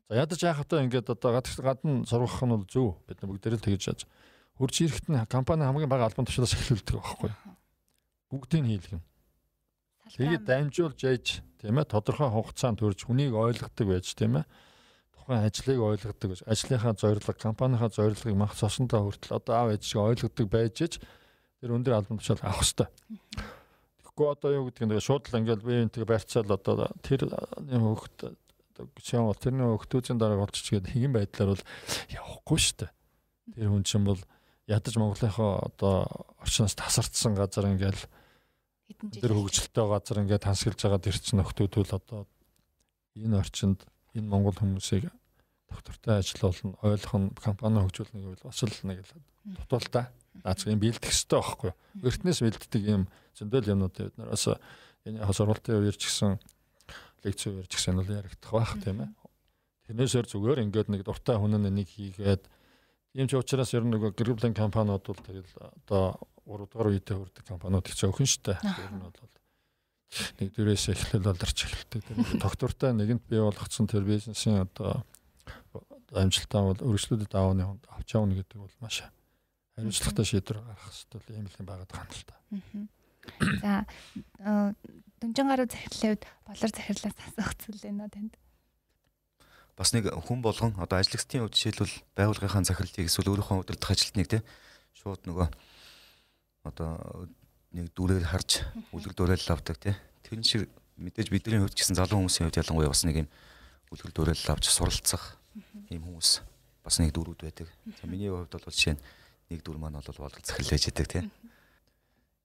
За ядаж яах вэ ингээд одоо гадна сургах нь бол зөв бид нар бүгд л тэгж яаж хурж ирэхэд нь компани хамгийн бага албан тушаалаас эхлүүлдэг байхгүй. Бүгдийг хийлгэн. Тэгээд дамжуулж яж тийм ээ тодорхой хугацаанд төрж хүнийг ойлгодог байж тийм ээ тухайн ажлыг ойлгодог, ажлынхаа зорилго, компанийнхаа зорилгыг мах цосондоо хүртэл одоо аав ээж шиг ойлгодог байж ич тэр өндөр албан тушаал авах хэрэгтэй. Тэгэхгүй одоо юу гэдэг нь шууд л ингээл би энтэйг барьцаал одоо тэр хөвгт гişэн бол тэрний хөвгтүүцэн дараа болчих гээд хин байдлаар бол явахгүй шүү дээ. Тэр хүн чинь бол ядаж Монголынхоо одоо орчноос тасардсан газар ингээл тэр хөгжилтэй газар ингээд тансгэлж байгаа тэр чинь нөхдүүдүүл одоо энэ орчинд энэ монгол хүмүүсийг доктортой ажиллуулна, ойлгох нь компани хөгжүүлнэ гэвэл бас л нэг л дутуултаа. Наац юм бэлдэх хэрэгтэй байхгүй юу? Эртнээс бэлддэг юм зөндөл юмнууд бид нар бас энэ сургалтын үеэр ч гэсэн лекцийн үеэр ч гэсэн бол яригдах байх тийм ээ. Тэрнээсээр зүгээр ингээд нэг дуртай хүн нэг хийгээд юм ч учраас ер нь нэг гэрблийн компаниуд бол тэгэл одоо 3 дугаар үедээ хүрдэг компаниуд их зөвхөн штэ. Ер нь бол нэг дөрөөс эхлэл болорч эхэлдэг. Доктортой нэгэнт бий болгоцсон тэр бизнесийн одоо амжилттай бол өргөжлүүдэд аавны хонд авч явна гэдэг бол маш хариуцлагатай шийдвэр гаргах хэрэгтэй ийм л юм байгаад байгаа юм л та. За дөнжин гаруй захирлын үед болор захирлаас асуух зүйл байна танд. Бас нэг хүн болгон одоо ажлагчдын хувьд жишээлбэл байгууллагынхаа захирлыг эсвэл өөрийнхөө удирдах ажилтныг те шууд нөгөө одоо нэг дүрээр харж үлгэр дуурайл авдаг те тэр шиг мэдээж бидний хувьд гэсэн залуу хүмүүсийн хувьд ялангуяа бас нэг юм үлгэр дуурайл авч суралцах ийм хүмүүс бас нэг дөрүүд байдаг. За миний хувьд бол жишээ нь нэг дүр маань бол болол захирлаж идэг тийм.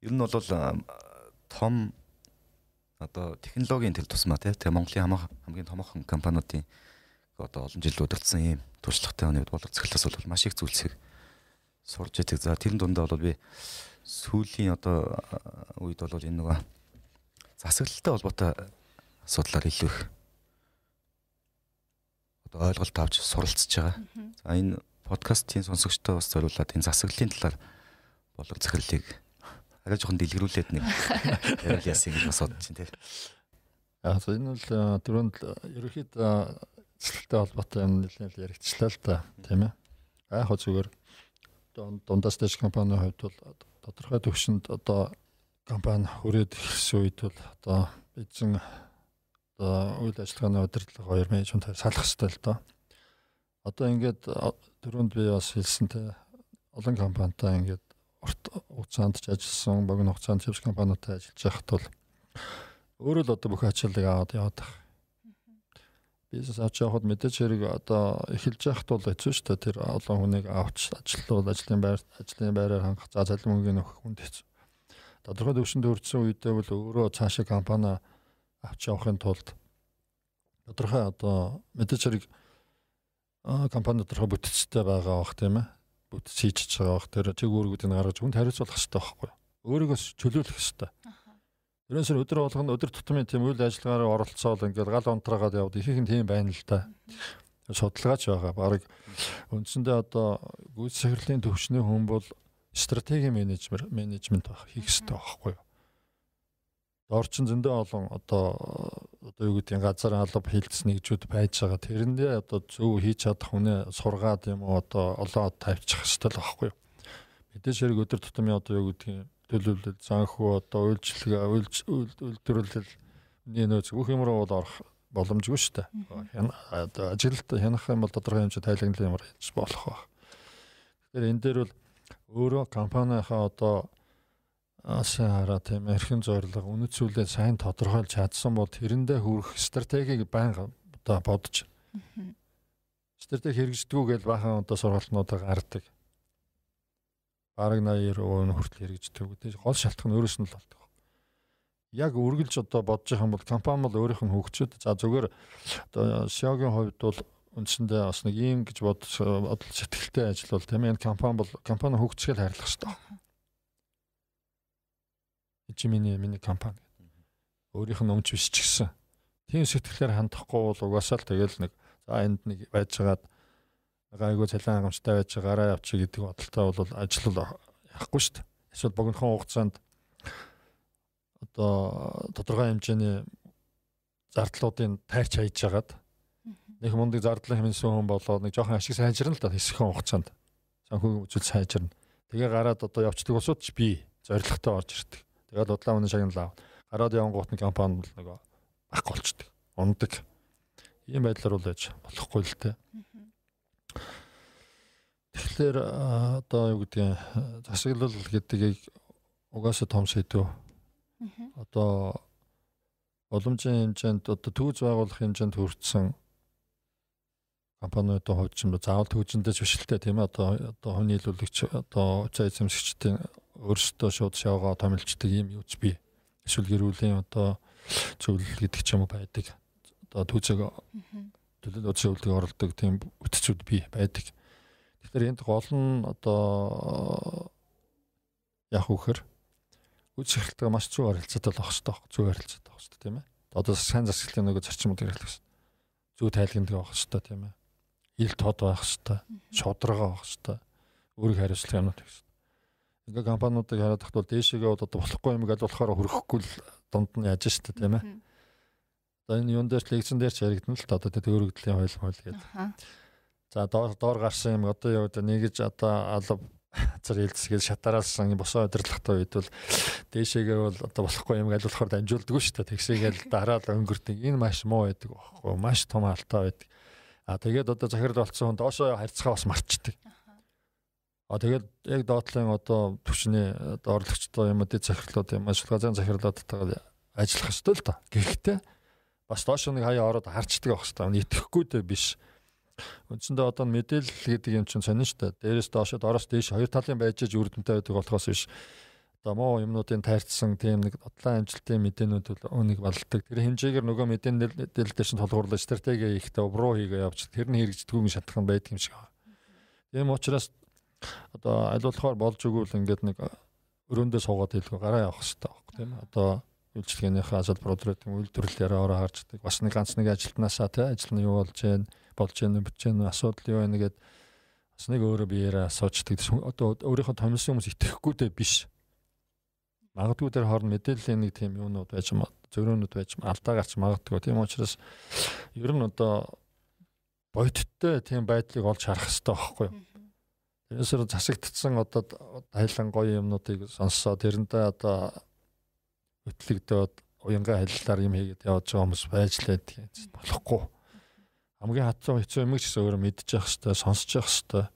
Ер нь бол том одоо технологийн төл тусмаа тийм Монголын хамгийн томоохон компаниудын одоо олон жил удирдсан ийм туршлагатай хүний хувьд болол захирлаас бол маш их зүйлсийг сурж идэг. За тэрэн дундаа бол би сүүлийн одоо үед бол энэ нөгөө засаглалтай холбоотой асуудлаар илүү их одоо ойлголт авч суралцж байгаа. За энэ подкастын сонсогчдоо бас зориулаад энэ засаглалын талаар болог захирлыг арай жоохон дэлгэрүүлээд нэг яриул ясыг гэж бас бодож байна тийм. Аа энэ бол түрүүнд ерөөхдөө засаглалтай холбоотой юм нэлээд яригдчихлаа л да тийм ээ. Аа хоо зүгээр дундаас дэш компанийн хувьд бол тодорхой төвшөнд одоо компани хүрээд ирсэн үед бол одоо эзэн одоо үйл ажиллагааны удирдлага хоёр менежмент салах хэрэгтэй л доо. Одоо ингээд дөрөнд би бас хэлсэнтэй олон компанитай ингээд урт хугацаанд ч ажилласан, богино хугацаанд хэвс компаниудтай ажиллаж байхад бол өөрөө л одоо бүх ачааллыг аваад яваад байгаа. Бизнес авч явахад мэдээж хэрэг одоо эхэлж явахд бол хэцүү шүү дээ. Тэр олон хүнийг авч ажиллавал ажлын байр ажлын байраар хангах за цалин мөнгөний өгөх хүнд хэцүү. Тодорхой төвшөнд хүрсэн үедээ бол өөрөө цаашаа компани авч явахын тулд тодорхой одоо мэдээж хэрэг компани тодорхой бүтцтэй байгаа бах тийм ээ. Бүтц хийж байгаа бах. Тэр чиг үүргүүдийг гаргаж хүнд хариуцлах хэрэгтэй байхгүй өөрийгөө чөлөөлөх хэрэгтэй Тэрнээс өдөр болгоно өдөр тутмын тийм үйл ажиллагаараа оролцоол ингээл гал онтраагаад явд ихэнх нь тийм байна л да. Судалгаач байгаа. Бараг үндсэндээ одоо гүйцэтгэлийн төвчний хүн бол стратеги менежмент менежмент байх хийх хэрэгтэй байхгүй юу? Дорчин зөндөө олон одоо одоо юу гэдгийг газар алба хилцс нэгжүүд байж байгаа. Тэрэндээ одоо зөв хийж чадах хүнээ сургаад юм уу одоо олоо тавьчих хэрэгтэй л байхгүй юу? Мэдээж хэрэг өдөр тутмын одоо юу гэдгийг төлөвлөл занхуу одоо үйлчлэг үйлдвэрлэл нөөц бүх юм руу бол орох боломжгүй шүү дээ. Одоо ажилд хянах юм бол тодорхой хэмжээ тайлагналын ямар хийж болох баг. Тэгэхээр энэ дээр бол өөрөө компанийнхаа одоо сайн хараа тийм эрхэн зорилго үнэт зүйлээ сайн тодорхойлж чадсан бол тэрэндээ хүрэх стратегийг байнга одоо бодож стратеги хэрэгждэггүй гэж бахан одоо сургалтнуудаа гардаг. Бараг 80% хүртэл хэрэгждэг. Тэгээ гол шалтгаан өөрөөс нь л болдог. Яг үргэлж одоо бодож байгаа юм бол компани бол өөрийнх нь хөгжөөд. За зүгээр одоо SEO-гийн хувьд бол үндсэндээ бас нэг ийм гэж бодож бодол сэтгэлтэй ажил бол тийм ээ. Компани бол компани хөгжсгөл хайрлах хэрэгтэй. Чи миний миний компани өөрийнх нь өмч биш ч гэсэн. Тийм сэтгэлээр хандахгүй бол угаасаа л тэгэл нэг за энд нэг байж байгаад айгуу цалин хангамжтай байж гараа явчих гэдэг бодолтой бол ажил яахгүй шүү дээ. Эсвэл богинохон хугацаанд одоо тодорхой хэмжээний зардлуудын тайрч хайж хагаад нэг мундаг зардлын хэмнэсэн хүн болоод нэг жоохон ашиг сайжирна л да хэсэгхэн хугацаанд санхүү үзэл сайжирна. Тэгээ гараад одоо явцдаг усууд ч би зоригтой орж ирдэг. Тэгээд удлаа үнэ шагналаа. Гараад явангуут нэг компани бол нөгөө ах болчдөг. Ундаг. Ийм байдлаар бол ээж болохгүй л дээ. Тэгэхээр одоо юу гэдгийг засаглал гэдгийг угаасаа том сэдв. Одоо боломжийн хэмжээнд одоо төвөз байгуулах хэмжээнд хүрсэн компаниудын хувьд ч юм уу заавал төвчөндөө бишэлтэй тийм ээ. Одоо одоо хүний илүүлэгч одоо цай эзэмшигчдийн өөрсдөө шууд шавгаа томилчдаг юм юуч би эсвэл гэрүүлийн одоо зөвлөл гэдэг ч юм уу байдаг. Одоо түүцэг төлөв өдсөлдөг оролдог тийм үтцүүд би байдаг. Тэгэхээр энд гол нь одоо яг үхэр үз хэрэлтгээ маш зөв харилцаатай болох хэрэгтэй байх зөв харилцаатай хэрэгтэй тийм ээ. Одоо сайн засаглалын нөгөө зарчмууд хэрэглэх хэрэгтэй. Зөв тайлгндаг байх хэрэгтэй тийм ээ. Ил тод байх хэвээр шудрага байх хэвээр өөрийг хариуцлах юмнууд гэсэн. Ингээ компаниудыг хараад тахтвал дээшээгээ одоо болохгүй юм гал болохоор хөрөхгүй л дунд нь яаж штэ тийм ээ. Одоо энэ юун дээр лекцэн дээр ч яригдана л та одоо тэр өөрөгдлийн хууль хууль гэдэг. За доор доор гарсан юм одоо юу гэдэг нэгж одоо алба зар хэлцгээд шатараасан босоо удирдлагатай үед бол дээшээгээ бол одоо болохгүй юм аль болохоор дамжуулдаггүй шүү дээ. Тэгсээгээл дараад өнгөрдөг. Энэ маш муу байдаг байхгүй маш том алдаа байдаг. А тэгээд одоо захирал болсон хүн доошоо харьцгаа бас мартчихдаг. А тэгээд яг доотлын одоо төвчний доорлогчтой юм дэд захирлууд юм ашиглазын захирлуудтайгаа ажиллах ёстой л доо. Гэхдээ бас доош нэг хаяа ороод харчдаг байх хэрэгтэй. Итгэхгүй дээ биш. Үндсэндээ одоо мэдээлэл гэдэг юм чинь сонин шүү дээ. Дээрээс доошоо доороос дээш хоёр талын байж иж үрдэнтэй байдаг болохоос биш. Одоо муу юмнуудын тайрцсан тийм нэг бодлон амжилтын мэдээнүүд өнийг балдаг. Тэр хэмжээгээр нөгөө мэдээлэл дээр чинь тулгуурлаж стратеги ихтэй обруу хийгээ явж тэр нь хэрэгждэггүй шатхан байдаг юм шиг байна. Тийм учраас одоо аль болохоор болж өгвөл ингээд нэг өрөөндөө суугаад хэлгүй гараа явах хэрэгтэй байхгүй тийм одоо үйлчлэгийнхээ салбаруудын үйлдвэрлэлээр ороо харждаг бас нэг ганц нэг ажилтнаасаа тий ажил нь юу болж байна болж байна бич байна асуудал юу байна гэд бас нэг өөрөө биеэрээ асуучдаг одоо өөрийнхөө томилсон хүмүүс итгэхгүй дээ биш. Магадгүй дээр хооронд мэдээллийн нэг тийм юунууд байж зөрөөнүүд байж алдаа гарч магадгүй. Тийм учраас ер нь одоо бодиттой тийм байдлыг олж харах хэрэгтэй байхгүй юу? Тэрнээсээ засагдсан одоо хайлан гоё юмнуудыг сонссоо тэрнтэй одоо хөтлөгдөөд уянга хайллаар юм хийгээд явж байгаа хүмүүс байж л байдаг. Болохгүй. Хамгийн хатсан хэцүү юм гэсэн өөрөө мэдчих хэвээр сонсож явах хэвээр.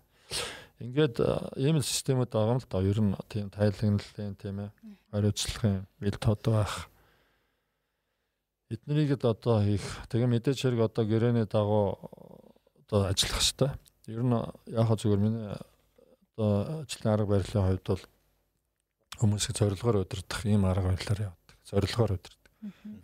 Ингээд ийм системүүд байгаа юм л да. Ер нь тийм тайлагналын тийм ээ хариуцлагын бил тод байх. Эднэрийг одоо хийх. Тэгээ мэдээж хэрэг одоо гэрээний дагуу одоо ажиллах хэвээр. Ер нь яг зүгээр миний одоо ажлын арга барилын хувьд бол хүмүүсийг зорилгоор удирдах ийм арга барилаар явдаг. Зорилгоор удирдах.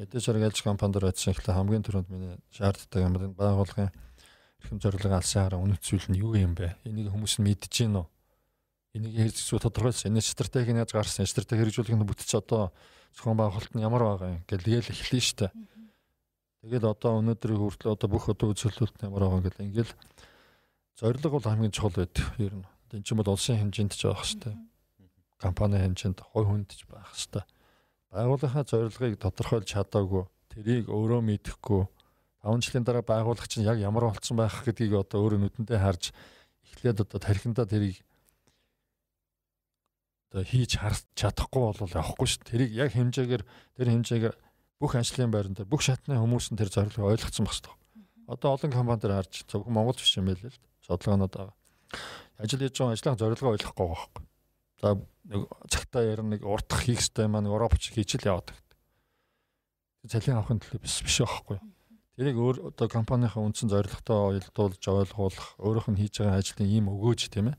Мэдээж хэрэг альж компанид ажилласан ихлэ хамгийн түрүүнд миний шаарддаг юм бол байгууллагын эрхэм зорилго алсын хараа үнэт зүйл нь юу юм бэ? Энийг хүмүүс нь мэдэж гин үү? Энийг хэрэгжүүлэх тодорхойлсон. Энэ стратеги нь яаж гарсан? Стратеги хэрэгжүүлэх нь бүтэж одоо зохион байгуулалт нь ямар байгаа юм гэлгээл эхлэн штэ. Тэгээд одоо өнөөдрийн хүртэл одоо бүх одоо үзүүлэлт нь ямар байгаа гэл ингээл зорилго бол хамгийн чухал байдаг. Ер нь Энд чинь бол улсын хэмжээнд ч байх хэвээр. Компани хэмжээнд хой хүндж байх хэвээр. Байгууллагын зорилгыг тодорхойлж чадаагүй, тэрийг өөрөө мэдэхгүй 5 жилийн дараа байгууллага чинь яг ямар болцсон байх гэдгийг одоо өөрөө нүдэндээ харж эхлээд одоо тархиндаа тэрийг одоо хийж харж чадахгүй бол явахгүй шүү. Тэрийг яг хэмжээгээр тэр хэмжээгээр бүх ажлын байран дээр бүх шатны хүмүүс нь тэр зорилгыг ойлгоцсон баг шүү. Одоо олон компанид харж зөвхөн Монгол биш юм байл л судалгаанууд байгаа ажил хийж байгаа ажлын зорилгоо ойлгохгүй байхгүй. За нэг цагтаа ярина нэг уртах хийх хэрэгтэй маань Европч хийж л яваад байдаг. Цалин авахын төлөө биш биш байхгүй. Тэрийг өөр одоо компанийн үндсэн зорилготой ойлгуулж ойлгуулах өөрийнх нь хийж байгаа ажлын ийм өгөөж тийм ээ.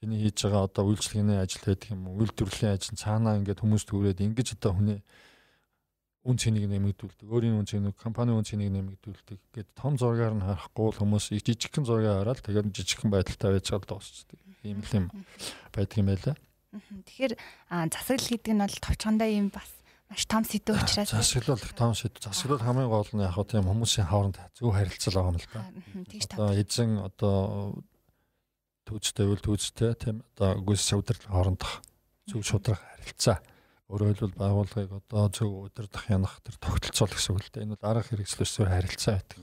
Тэний хийж байгаа одоо үйлчлэгээний ажил гэдэг юм уу, үйлдвэрлэлийн ажил цаанаа ингээд хүмүүс төрөөд ингэж одоо хүний үн цэнийг нэмэгдүүлдэг, өөрийн үн цэнийг, компанийн үн цэнийг нэмэгдүүлдэг гэд том зургаар нь харахгүй л хүмүүс жижигхэн зургийг хараад тэгээд жижигхэн байдалтай байж гал дуусчдаг. Ийм л юм байдаг юм байлаа. Тэгэхээр засаглал гэдэг нь бол товчхондоо юм бас маш том сэдв учраас засаглал том сэдв. Засаглал хамгийн гол нь яг тийм хүмүүсийн хооронд зөв харилцал байгаа юм л да. Одоо эзэн одоо түүцтэй үл түүцтэй тийм одоо гүйс удирдлага хоорондох зөв шудраг харилцаа Өөрөөр хэлбэл байгууллагыг одоо зөв удирдах янах тэр тогтолцоол гэсэн үг л дээ. Энэ бол арга хэрэгслөөсөө харилцаа байдаг.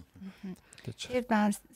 Тэр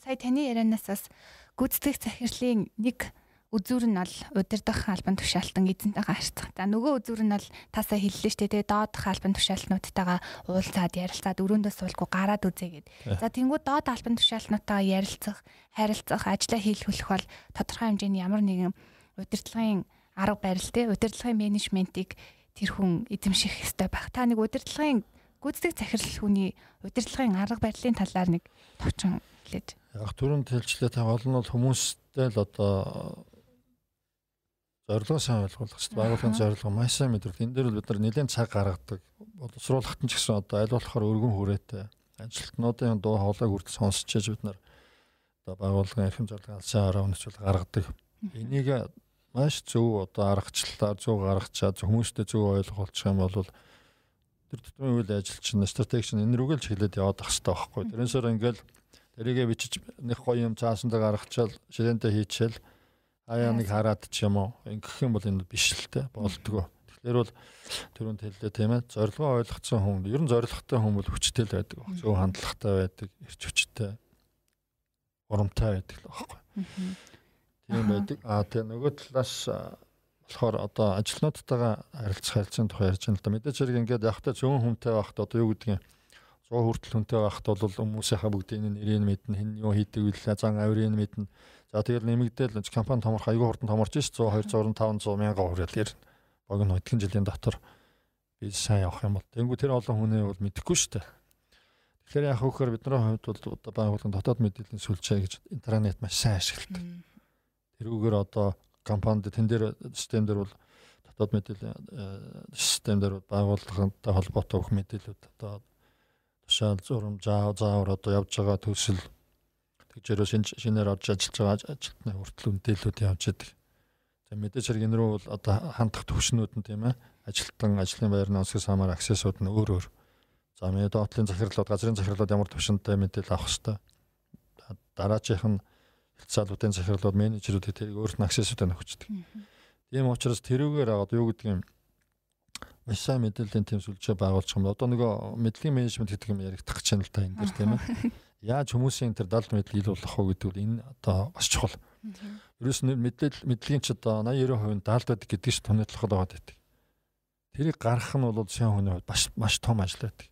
сая таны ярианаас бас гүйцэтгэх захирлын нэг үзүүр нь бол удирдах албан тушаалтан эзэнтэйгээ харьцах. За нөгөө үзүүр нь бол тасаа хэллээ шүү дээ. Доодох албан тушаалтнуудтайгаа уулзаад ярилцаад өрөөндөө суулгүй гараад үзээ гэд. За тэнгууд доод албан тушаалтнуудтайгаа ярилцах, харилцах, ажиллаа хийлгүүлэх бол тодорхой хэмжээний ямар нэгэн удирдлагын арга барил те удирдлагын менежментийг тэр хүн эзэмших ёстой байх. Та нэг удирдлагын гүйцэтгэх захирал хүний удирдлагын арга барилын талаар нэг товчон хэлээд. Яг түрүүнд хэлжлээ та гол нь бол хүмүүстэй л одоо зорилгоо сайн ойлгуулах хэрэгтэй. Байгууллагын зорилгоо маш сайн мэдрэл. Энэ дээр л бид нар нэлээд цаг гаргадаг. Боловсруулахт нь ч гэсэн одоо аль болохоор өргөн хүрээтэй ажилтнуудын дуу хоолойг хүртэл сонсч яаж бид нар одоо байгууллагын эрхэм зорилгын алсын хараа үнэчүүл гаргадаг. Энийг маш зөв одоо аргачлалаар зөв гаргачаад хүмүүстэй зөв ойлгуулчих юм бол тэр тутмын үйл ажилчин стратеги чинь энэ рүүгээ л чиглээд яваад ах хэрэгтэй байхгүй. Тэрнээсээр ингээл тэрийгэ бичиж нэг гоё юм цаасандаа гаргачаал ширэнтэй хийчихэл аяа нэг хараад ч юм уу ингэх юм бол энэ биш л те болдгоо. Тэгэхээр бол түрүүнд хэллээ тийм ээ зорилгоо ойлгоцсон хүн ер нь зорилготой хүн бол хүчтэй л байдаг. Зөв хандлагатай байдаг, эрч хүчтэй урамтай байдаг л байхгүй. Тийм байдаг. Аа тэгээ нөгөө талаас болохоор одоо ажилтнуудтайгаа харилцах харилцааны тухай ярьж байна л да. Мэдээж хэрэг ингээд явахтаа зөөн хүнтэй байхад одоо юу гэдгийг 100 хүртэл хүнтэй байхад бол хүмүүсийнхаа бүгдийн нэрийг мэднэ, хэн юу хийдэг вэ, зан авирыг мэднэ. За тэгэл нэмэгдээл компани томорх аягүй хурдан томорч ш 100 200 500 мянган хүрэл ярина. Богино хэдхэн жилийн дотор би сайн явах юм бол тэнгуү тэр олон хүний бол мэдэхгүй дээ. Тэгэхээр яг хөөхөр бидний хувьд бол одоо байгууллагын дотоод мэдээллийн сүлжээ гэж интернет маш сайн ашигладаг. Тэрүүгээр одоо компанид тэн дээр систем дээр бол дотоод мэдээллийн систем дээр байгууллагынтай холбоотой бүх мэдээлүүд одоо тушаал заав заавар одоо явж байгаа төсөл тэгжээрөө шинээр орж ажиллаж байгаа ажилтны хүртэл үндэлүүд явж идэг. За мэдээж хэрэг энэ рүү бол одоо хандах төвшнүүд нь тийм ээ ажилтан ажлын байрны онцгой самаар аксессууд нь өөр өөр. За මේ доотлын захирлууд газрын захирлууд ямар төвшөнтэй мэдээлэл авах хэвээр. Дараачих нь хилцаалуудын захирлууд менежерүүд тэрийг өөрт нь аксессуудаа өгчдөг. Тийм учраас тэрүүгээр аваад юу гэдэг юм маш сайн мэдээллийн тэм сүлжээ байгуулж байгаа юм. Одоо нөгөө мэдлэгийн менежмент гэдэг юм яригдах гэж байна л та энэ дэр тийм ээ. Яаж хүмүүсийн тэр далд мэдл ил болох вэ гэдэг нь энэ одоо бас чухал. Ерөөс нь мэдээлэл мэдлэгийн ч одоо 80 90% даалд байдаг гэдэг чинь томьёотлоход байгаа гэдэг. Тэрийг гаргах нь бол сайн хүний хувьд маш маш том ажил байдаг.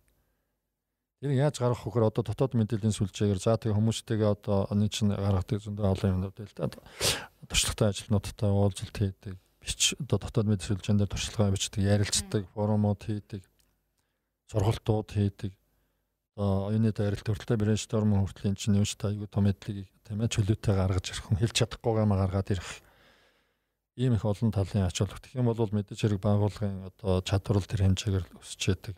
Тэр яаж гаргах вэ гэхээр одоо дотоод мэдээллийн сүлжээгээр за тэгээ хүмүүстэйгээ одоо нэг чинь гаргадаг зөндөө олон юмнууд л да. Туршлагатай ажилтнуудтай уулзалт хийдэг бич одоо дотоод мэдээ сүлжээнд туршлагаа бичдэг, ярилцдаг, форумууд хийдэг, сургалтууд хийдэг. Оюуны дайралт төрөлтэй брейншторм хүртэл эн чинь юуш та айгүй том мэдлийг тийм ээ чөлөөтэй гаргаж ирэх хүн хэлж чадахгүйгаа гаргаад ирэх ийм их олон талын ач холбогдох юм бол мэдээж хэрэг байгууллагын одоо чадвар тэр хэмжээгээр өсч яадаг.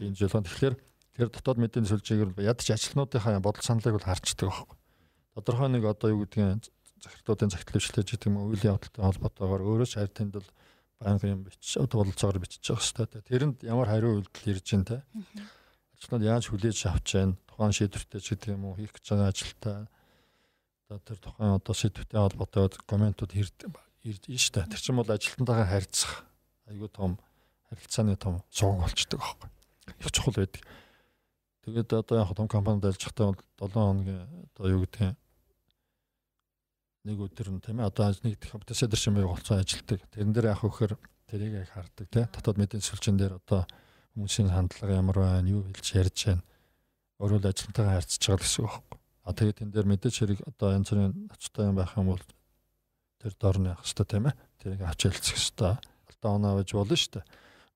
Энэ жолоо тэгэхээр тэр дотоод мэдээний сүлжээгээр ядч ажилтнуудынхаа бодол саналыг бол харчдаг байхгүй. Тодорхой нэг одоо юу гэдгийг захирлуудын захидал бичлэж гэдэг юм уу үйл явдалтай холбоотойгоор өөрөө ч харь тэнд бол юм бич одоо бололцоогоор бичиж байгаа хэвээр. Тэрэнд ямар хариу үйлдэл ирж байна те. Ажилтнууд яаж хүлээж авч байна? Тухайн шийдвэртэй ч гэдэг юм уу хийх гэж байгаа ажилтаа одоо тэр тухайн одоо шийдвэртэй холбоотой комментууд ирж штэ. Тэр чинь бол ажилтнтайгаа харьцах айгүй том харилцааны том сувг болчдөг аахгүй. Их чухал байдаг. Тэгээд одоо яг том компанид ажиллахдаа 7 хоногийн одоо юу гэдэг нэг өдөр нь тийм ээ одоо нэг компьютер шимээ болцоо ажилтдаг. Тэрэн дээр яг хөөхөр тэрийг яг хардаг тийм дотоод мэдээ сүлжэн дээр одоо хүмүүсийн хандлага ямар байна, юу хэлж ярьж байна. Өөрөөр ажилтнтайгаа харьцаж байгаа гэсэн үг байхгүй. А тэгээд тэн дээр мэдээж хэрэг одоо янз бүрийн ноцтой юм байх юм бол тэр дорны явах хэрэгтэй тийм ээ. Тэрийг авч хэлцэх хэрэгтэй. Алдаа оноо байж болно шүү дээ.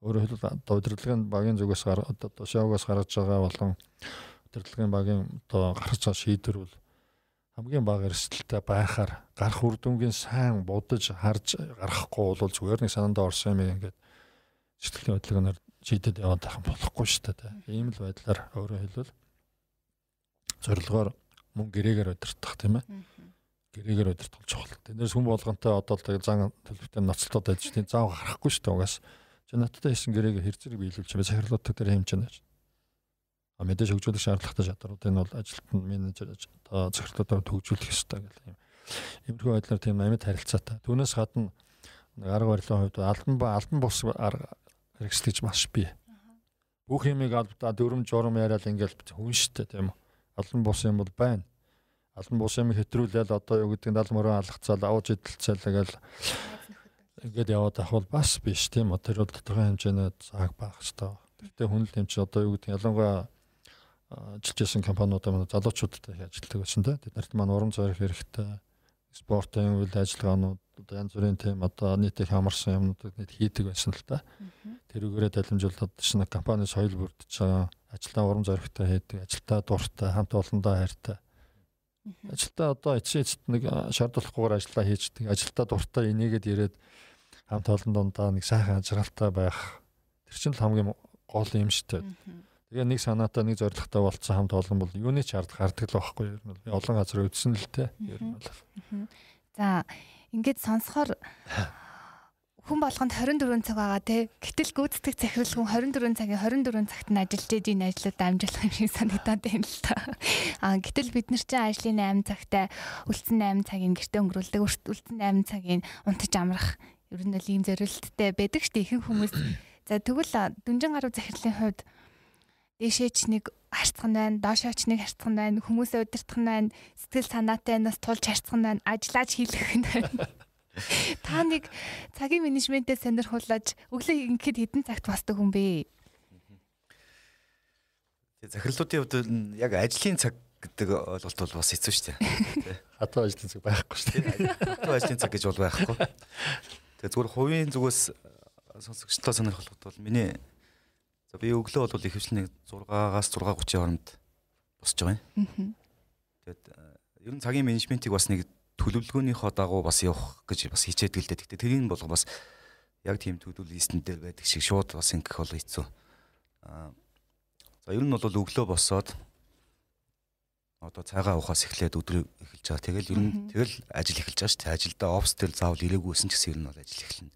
Өөрөөр хэлбэл одоо удирдлагын багийн зүгээс одоо шоугоос гаргаж байгаа болон удирдлагын багийн одоо гаргаж байгаа шийдвэр бол хамгийн бага эрсдэлтэй байхаар гарах үр дүнгийн сайн будаж харж гарахгүй бол зүгээр нэг санаандаа орсон юм ингээд сэтгэлийн хөдөлгөөнөөр шийдэд яваад байх болохгүй шүү дээ. Ийм л байдлаар өөрөөр хэлбэл зорилгоор мөн гэрээгээр удирдах тийм ээ. Гэрээгээр удирдах чухал. Тэндээс хүн болгонтой одоо л зан төлөвтэй ноцтолтой байж тийм зав гарахгүй шүү дээ угаас. Чи надтай хийсэн гэрээгээ хэр зэрэг биелүүлж байгаа захирлуудтай дээр хэмжиж байна А мэдээж хөгжүүлэх шаардлагатай чадрууд энэ бол ажилтнууд менежер одоо зөвхөлтөөр төгжүүлэх ёстой гэх юм. Иймэрхүү байдлаар тийм амьд харилцаатай. Түүнээс гадна арга барилын хувьд албан ба албан бус арга хэрэгслэж маш бий. Бүх юмыг албадаа дөрөм журам яриад ингээл хүн штэ тийм үү. Албан бус юм бол байна. Албан бус юм хэтрүүлээл одоо юу гэдэг нь дал мөрөө алгацаал авууж идэлцээл гэл ингээд яваад ах бол бас биш тийм үү. Тэр бол тодорхой хэмжээний цаг байх хэвээр. Тэгтээ хүн л юм чи одоо юу гэдэг ялангуяа ажиллаж байсан компаниудаа манай залуучуудтай ажилладаг байсан те. Тэд нарт манай урам зориг хэрэгтэй спортын үйл ажиллагаанууд одоо янз бүрийн тийм одоо нийтийг хамарсан юмнуудыг нийт хийдэг байсан л та. Тэрүүгээрээ дамжуулаад шинэ компани соёл бүрдэж байгаа ажилтаа урам зоригтой хийдэг, ажилтаа дуртай, хамт олондоо хайртай. Ажилтаа одоо эцэд нэг шаардлагагүйгээр ажиллаа хийждэг. Ажилтаа дуртай энийгэд ирээд хамт олондоо нэг сайхан ажралтай байх. Тэр чинь л хамгийн гол юм шүү дээ. Тэгээ нэг санаатай нэг зоригтой болцсон хамт олон бол юуны ч ард гардаг л байхгүй юу? Олон газар үдсэн л те. Ер нь бол. За ингээд сонсохоор хүн болгонд 24 цаг байгаа те. Гэтэл гүйцэтгэх захирал хүн 24 цагийн 24 цагт нь ажиллаж иж энэ ажлууд амжуулах юм шиг санагдаад байна л та. Аа гэтэл бид нар чинь ажлын 8 цагтай үлдсэн 8 цагийн гэрте өнгөрүүлдэг. Үлдсэн 8 цагийн унтаж амрах ер нь л ийм зорилттой байдаг шүү дээ. Ихэнх хүмүүс за тэгвэл дүнжин гаруй захирлын хувьд дээшээч нэг харцхан байна, доошооч нэг харцхан байна, хүмүүсээ удирдах нь байна, сэтгэл санаатай нас тулж харцхан байна, ажиллаж хийлгэх нь байна. Та нэг цагийн менежментээ сонирхуулж өглөө ингэхэд хэдэн цагт босдог хүн бэ? Тэгээ захирлуудын хувьд нь яг ажлын цаг гэдэг ойлголт бол бас хэцүү шүү дээ. Хатуу ажлын цаг байхгүй шүү дээ. Хатуу ажлын цаг гэж бол байхгүй. Тэгээ зүгээр хувийн зүгээс сонсогчдоо сонирхолтой бол миний за би өглөө бол их хвчлэн 6-аас 6:30 хооронд босч байгаа юм. Тэгээд ер нь цагийн менежментийг бас нэг төлөвлөгөөнийхөө дагуу бас явах гэж бас хичээдэг л дээ. Гэхдээ тэрийг бол бас яг тийм төлөвлөл листэн дээр байдаг шиг шууд бас ингэх бол хэцүү. Аа за ер нь бол өглөө босоод одоо цагаа ухаас эхлээд өдрөө эхэлж байгаа. Тэгэл ер нь тэгэл ажил эхэлж байгаа шүү дээ. Ажилдаа офс дээр заавал ирээгүйсэн ч гэсэн ер нь бол ажил эхэлнэ.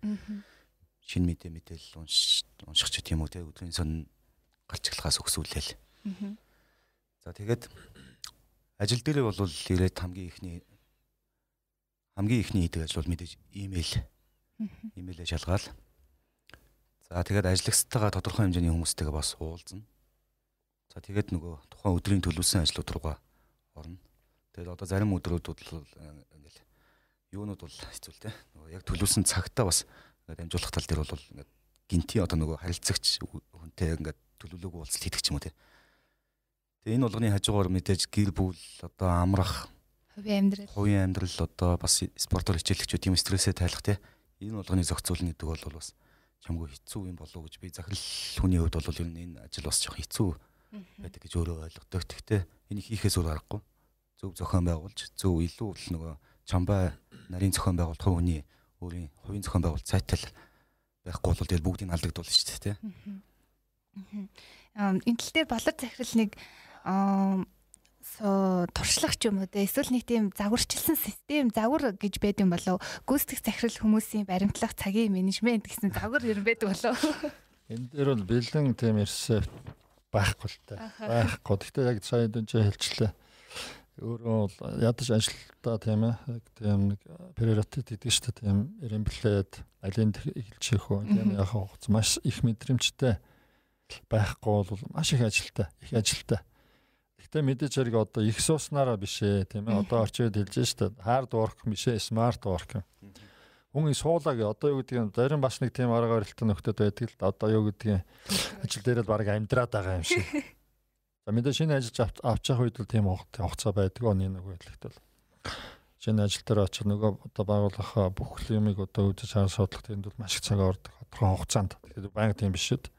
Шин мэдээ мэдээлэл унш унших ч тийм үү те өдрийн сон гарч эхлэхаас өгсүүлээл. За тэгээд ажил дээрээ бол ирээд хамгийн ихний хамгийн ихний хийдэг ажил бол мэдээж имэйл. Имэйлээ шалгаал. За тэгээд ажиллагчтайгаа тодорхой хэмжээний хүмүүстэйгээ бас уулзна. За тэгээд нөгөө тухайн өдрийн төлөвлөсөн ажлууд руугаа орно. Тэгээд одоо зарим өдрүүд бол ингээл юунууд бол хэцүү л те. Нөгөө яг төлөвлөсөн цагтаа бас ингээд амжуулах тал дээр бол ингээд гинти одоо нөгөө харилцагч хүнтэй ингээд төлөвлөгөө уулзалт хийдэг ч юм уу те. Тэгээ энэ болгоны хажуугаар мэдээж гэр бүл одоо амрах Хувийн амьдрал. хувийн амьдрал одоо бас спортоор хичээлэгчүүд тийм стрессээ тайлах те энэ болгоны зохицуулна гэдэг бол бас чамгүй хэцүү юм болов гэж би захирал хүний хувьд бол ер нь энэ ажил бас жоох хэцүү байдаг гэж өөрөө ойлгодог. Гэхдээ энийг хийхээс өөр аргагүй. Зөв зохион байгуулж, зөв илүү л нөгөө чамбай нарийн зохион байгуулалт хувийн өөрийн хувийн зохион байгуулалт сайтал байхгүй бол тэгэл бүгдийг алдагдуулна шүү дээ. Аа энэ тал дээр болор захирал нэг аа туршлах ч юм уу те? Эсвэл нэг тийм загварчилсан систем загвар гэж байд юм болов гүйцэтгэх захирал хүмүүсийн баримтлах цагийн менежмент гэсэн загвар юм байдаг болов энэ дээр бол бэлэн тийм рецепт байхгүй л та. Байхгүй. Гэхдээ яг сая дүнч хэлчлээ өөрөө бол ядаж ажилтаа тийм ээ тийм нэг приоритет гэдэг шүү дээ тийм ремплээд алин эхэлчих үү тийм яг хугацаа маш их мэдрэмжтэй байхгүй бол маш их ажилтаа их ажилтаа Гэхдээ мэдээж хэрэг одоо их сууснараа биш ээ тийм ээ. Одоо орчууд хэлж штэ. Hard work биш ээ, smart work. Хүн суулаг одоо юу гэдгийг зарим бас нэг тийм арга барилттай нөхдөд байдаг л да. Одоо юу гэдгийг ажил дээр л баг амьдраад байгаа юм шиг. За мэдээ шинэ ажил авч явах үед л тийм хугацаа байдаг оны нэг байдлахт бол. Шинэ ажил дээр очиж нөгөө одоо байгуулах бүх юмыг одоо үзэж харан судлах тэнд бол маш их цаг ордог. Тодорхой хугацаанд. Тэгэхээр байнга тийм биш шүү дээ.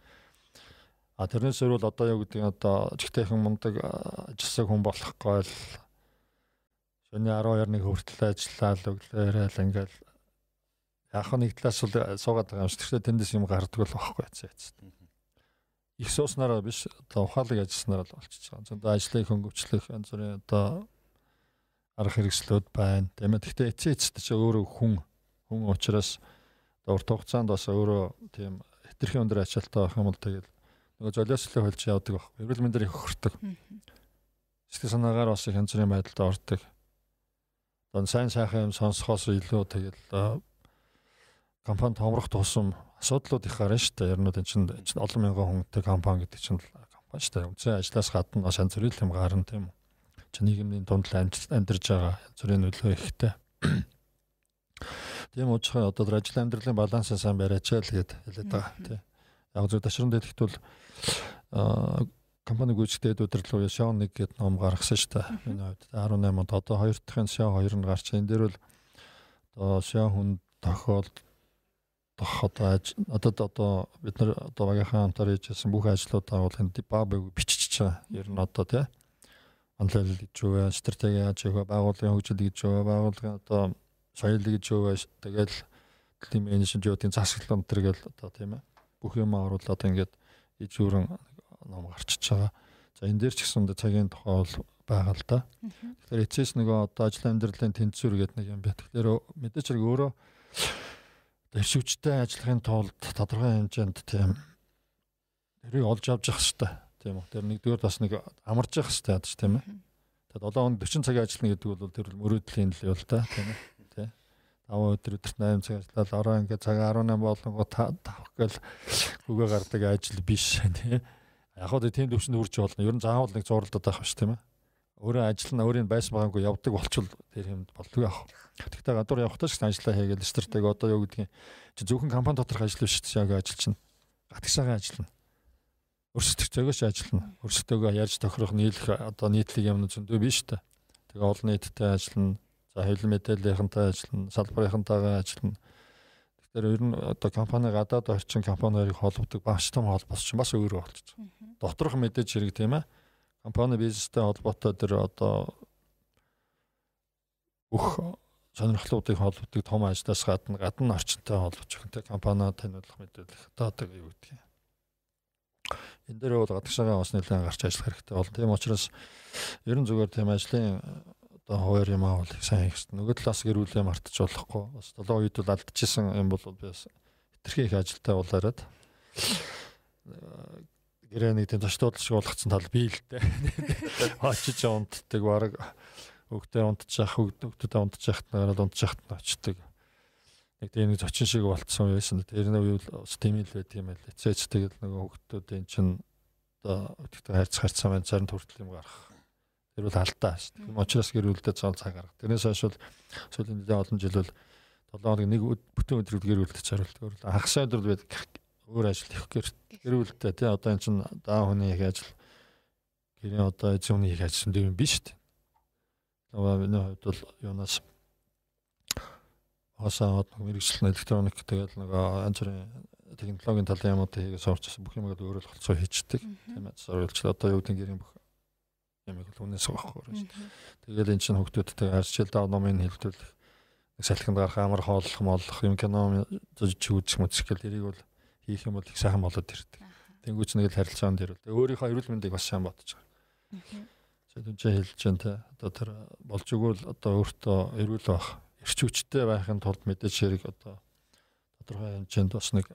А тэрнээс өөр бол одоо юу гэдэг нь одоо жигтэйхэн мундаг ажилласан хүн болохгүй л шөнийн 12-1 хүртэл ажиллаад өглөөрөө ингээл яг нэг талаас бол суугаад байгаа юм шиг тэгэхээр тэндээс юм гардаг л байхгүй яцсан яцсан. Их сууснараа биш одоо ухаалаг ажилласнараа л болчихж байгаа. Зөндөө ажлыг хөнгөвчлөх янз бүрийн одоо арга хэрэгслүүд байна. Тиймээ гэхдээ эцээ эцтэй ч өөрөө хүн хүн учраас одоо урт хугацаанд бас өөрөө тийм хэтэрхий өндөр ачаалтаа авах юм бол тэгэл нөгөө золиослоо холж явдаг баг. Эрүүл мэндээр их хөртөг. Сэтгэл санаагаар бас янз бүрийн байдалд ордог. Одоо сайн сайхан юм сонсохоос илүү тэгэл компани томрох тусам асуудлууд их гарна шүү дээ. Ярнууд энэ чинь олон мянган хүнтэй компани гэдэг чинь компани шүү дээ. Үндсэн ажлаас гадна бас янз бүрийн юм гарна тийм үү. Чи нийгмийн дунд амьдарч байгаа янз бүрийн нөлөө ихтэй. Тийм учраас одоо ажил амьдралын балансаа сайн бариач л гээд хэлээд байгаа тийм. Яг зөв ташран дэдэгт бол компани гүйцэтгэдэг удирдлага буюу SEO 1 гэдэг ном гаргасан шүү дээ. Энэ хувьд 18 онд одоо хоёр дахь нь SEO 2 нь гарч энэ дээр бол одоо SEO хүн тохиолдох одоо одоо одоо бид нар одоо багийнхаа хамтар хийжсэн бүх ажлуудаа бол энэ бабыг бичиж байгаа. Ер нь одоо тий онлайн гэж юу стратеги яаж юу байгууллагын хөгжил гэж юу байгууллагын одоо соёл гэж юу тэгэл тийм менежментийн засаглал өнтер гэл одоо тийм ээ бүх юм оруулаад ингээд ижүүрэн ном гарчиж байгаа. За энэ дээр ч гэсэн цагийн тухай бол байгаа л да. Тэгэхээр эцэс нөгөө одоо ажил амьдралын тэнцвэр гэдэг нэг юм байна. Тэгэхээр мэдээж хэрэг өөрөө дэвшигчтэй ажиллахын тулд тодорхой хэмжээнд тийм тэрийг олж авч явах хэрэгтэй. Тийм үү. Тэр нэгдүгээр бас нэг амарч явах хэрэгтэй яаж тийм ээ. Тэгээд 7 хоног 40 цагийн ажиллана гэдэг бол тэр мөрөөдлийн л юу л да тийм ээ. 5 өдөр өдөрт 8 цаг ажиллаад ороо ингээд цаг 18 болонгоо тавх гэл үгээ гардаг ажил биш тий. Яг хоо тийм төвчөнд хүрч болно. Ер нь заавал нэг зурлаад байх биш тийм ээ. Өөрөө ажил нь өөрийн байсан байгаагүй явдаг болчвол тэр юмд болдгоо яах. Тэгэхдээ гадуур явахдаа ч ажиллаа хийгээл стратеги одоо юу гэдгийг чи зөвхөн компани доторх ажил биш дээ. Яг ажил чинь гатгсаага ажиллана. Өрсөлдөгчөөгөөч ажиллана. Өрсөлдөөгөө ярьж тохирох нийлэх одоо нийтлэг юм зөндөө биш үү. Тэгээ олон нийттэй ажиллана. За хэвлэл мэдээллийнхэнтэй ажиллана. Салбарынхантайгаа ажиллана. Тэгэхээр ер нь одоо компани гадаад орчин компаниарыг холбодог багш том холбоос чинь бас өөр болчих. Доторх мэдээж хэрэг тийм ээ компани бизнестэй холбоотой тэр одоо бүх сонирхлуудыг холбодог том ажлаас гадна гадна орчинтой холбож өгөнтэй компани таниулах мэдээлэх одоо юу гэдэг юм. Энэ дээр бол гадагшаагаа бас нэлээд гарч ажиллах хэрэгтэй болно. Тийм учраас ер нь зүгээр тийм ажлын одоо хуваар юм аа бол сайн хийх хэрэгтэй. Нөгөө талаас гэрүүлээ мартаж болохгүй. Бас долоо үед бол алдчихсан юм бол би бас хэтэрхий их ажилтай болоороод гэрээ нэг тийм зочдод шиг болгоцсон тал би л дээ. Очиж унтдаг баг өгдөө унтчих өгдөд унтчих нараад унтчих очдөг. Нэг тийм нэг зочин шиг болцсон байсан. Тэр нэг үйл тийм л байт юм байл. Эцээч тэгэл нөгөө өгдөөдийн чинь одоо өдөртөө хайрц харцсан байна зарим хүртэл юм гарах. Тэр бол алдаа шүү дээ. Тийм учраас гэр бүлдээ цаал цаг гаргах. Тэрнээс хойш бол сүүлийн олон жил бол 7 хоног нэг бүтэн өдрөд гэр бүлдээ зориулдаг. Хагас өдрөд байдаг өөр ажил их гэр гэрүүлтэй тий одоо эн чин даа хүний их ажил гэрээ одоо эзэн хүний их ажил юм биш тий. Нөгөө миний хувьд бол юунаас хасаа одоо мэрэгчлэн электроник тэгэл нөгөө янз бүрийн технологийн талын юмуудыг хийгээс орчсон бүх юмыг өөрөө л холцоо хийчдэг тийм ээ зориулж одоо юу гэдэг гэрийн бүх ямиг л үнээс авахгүй шүү. Тэгэл эн чин хөгтүүдтэй харьцал даа номын хэлбэлүүлэх салхинд гарах амар хооллох моллох юм кино зөж үзэх мэтгэл эрийг бол хийх юм бол их сайхан болоод ирдэг. Тэнгүүч нэг л харилцаанд ирвэл өөрийнхөө эрүүл мэндийг бас сайн бодож байгаа. За түнчээ хэлж जैन те одоо тэр болж өгвөл одоо өөртөө эрүүл байх, эрч хүчтэй байхын тулд мэдээж хэрэг одоо тодорхой хэмжээнд бас нэг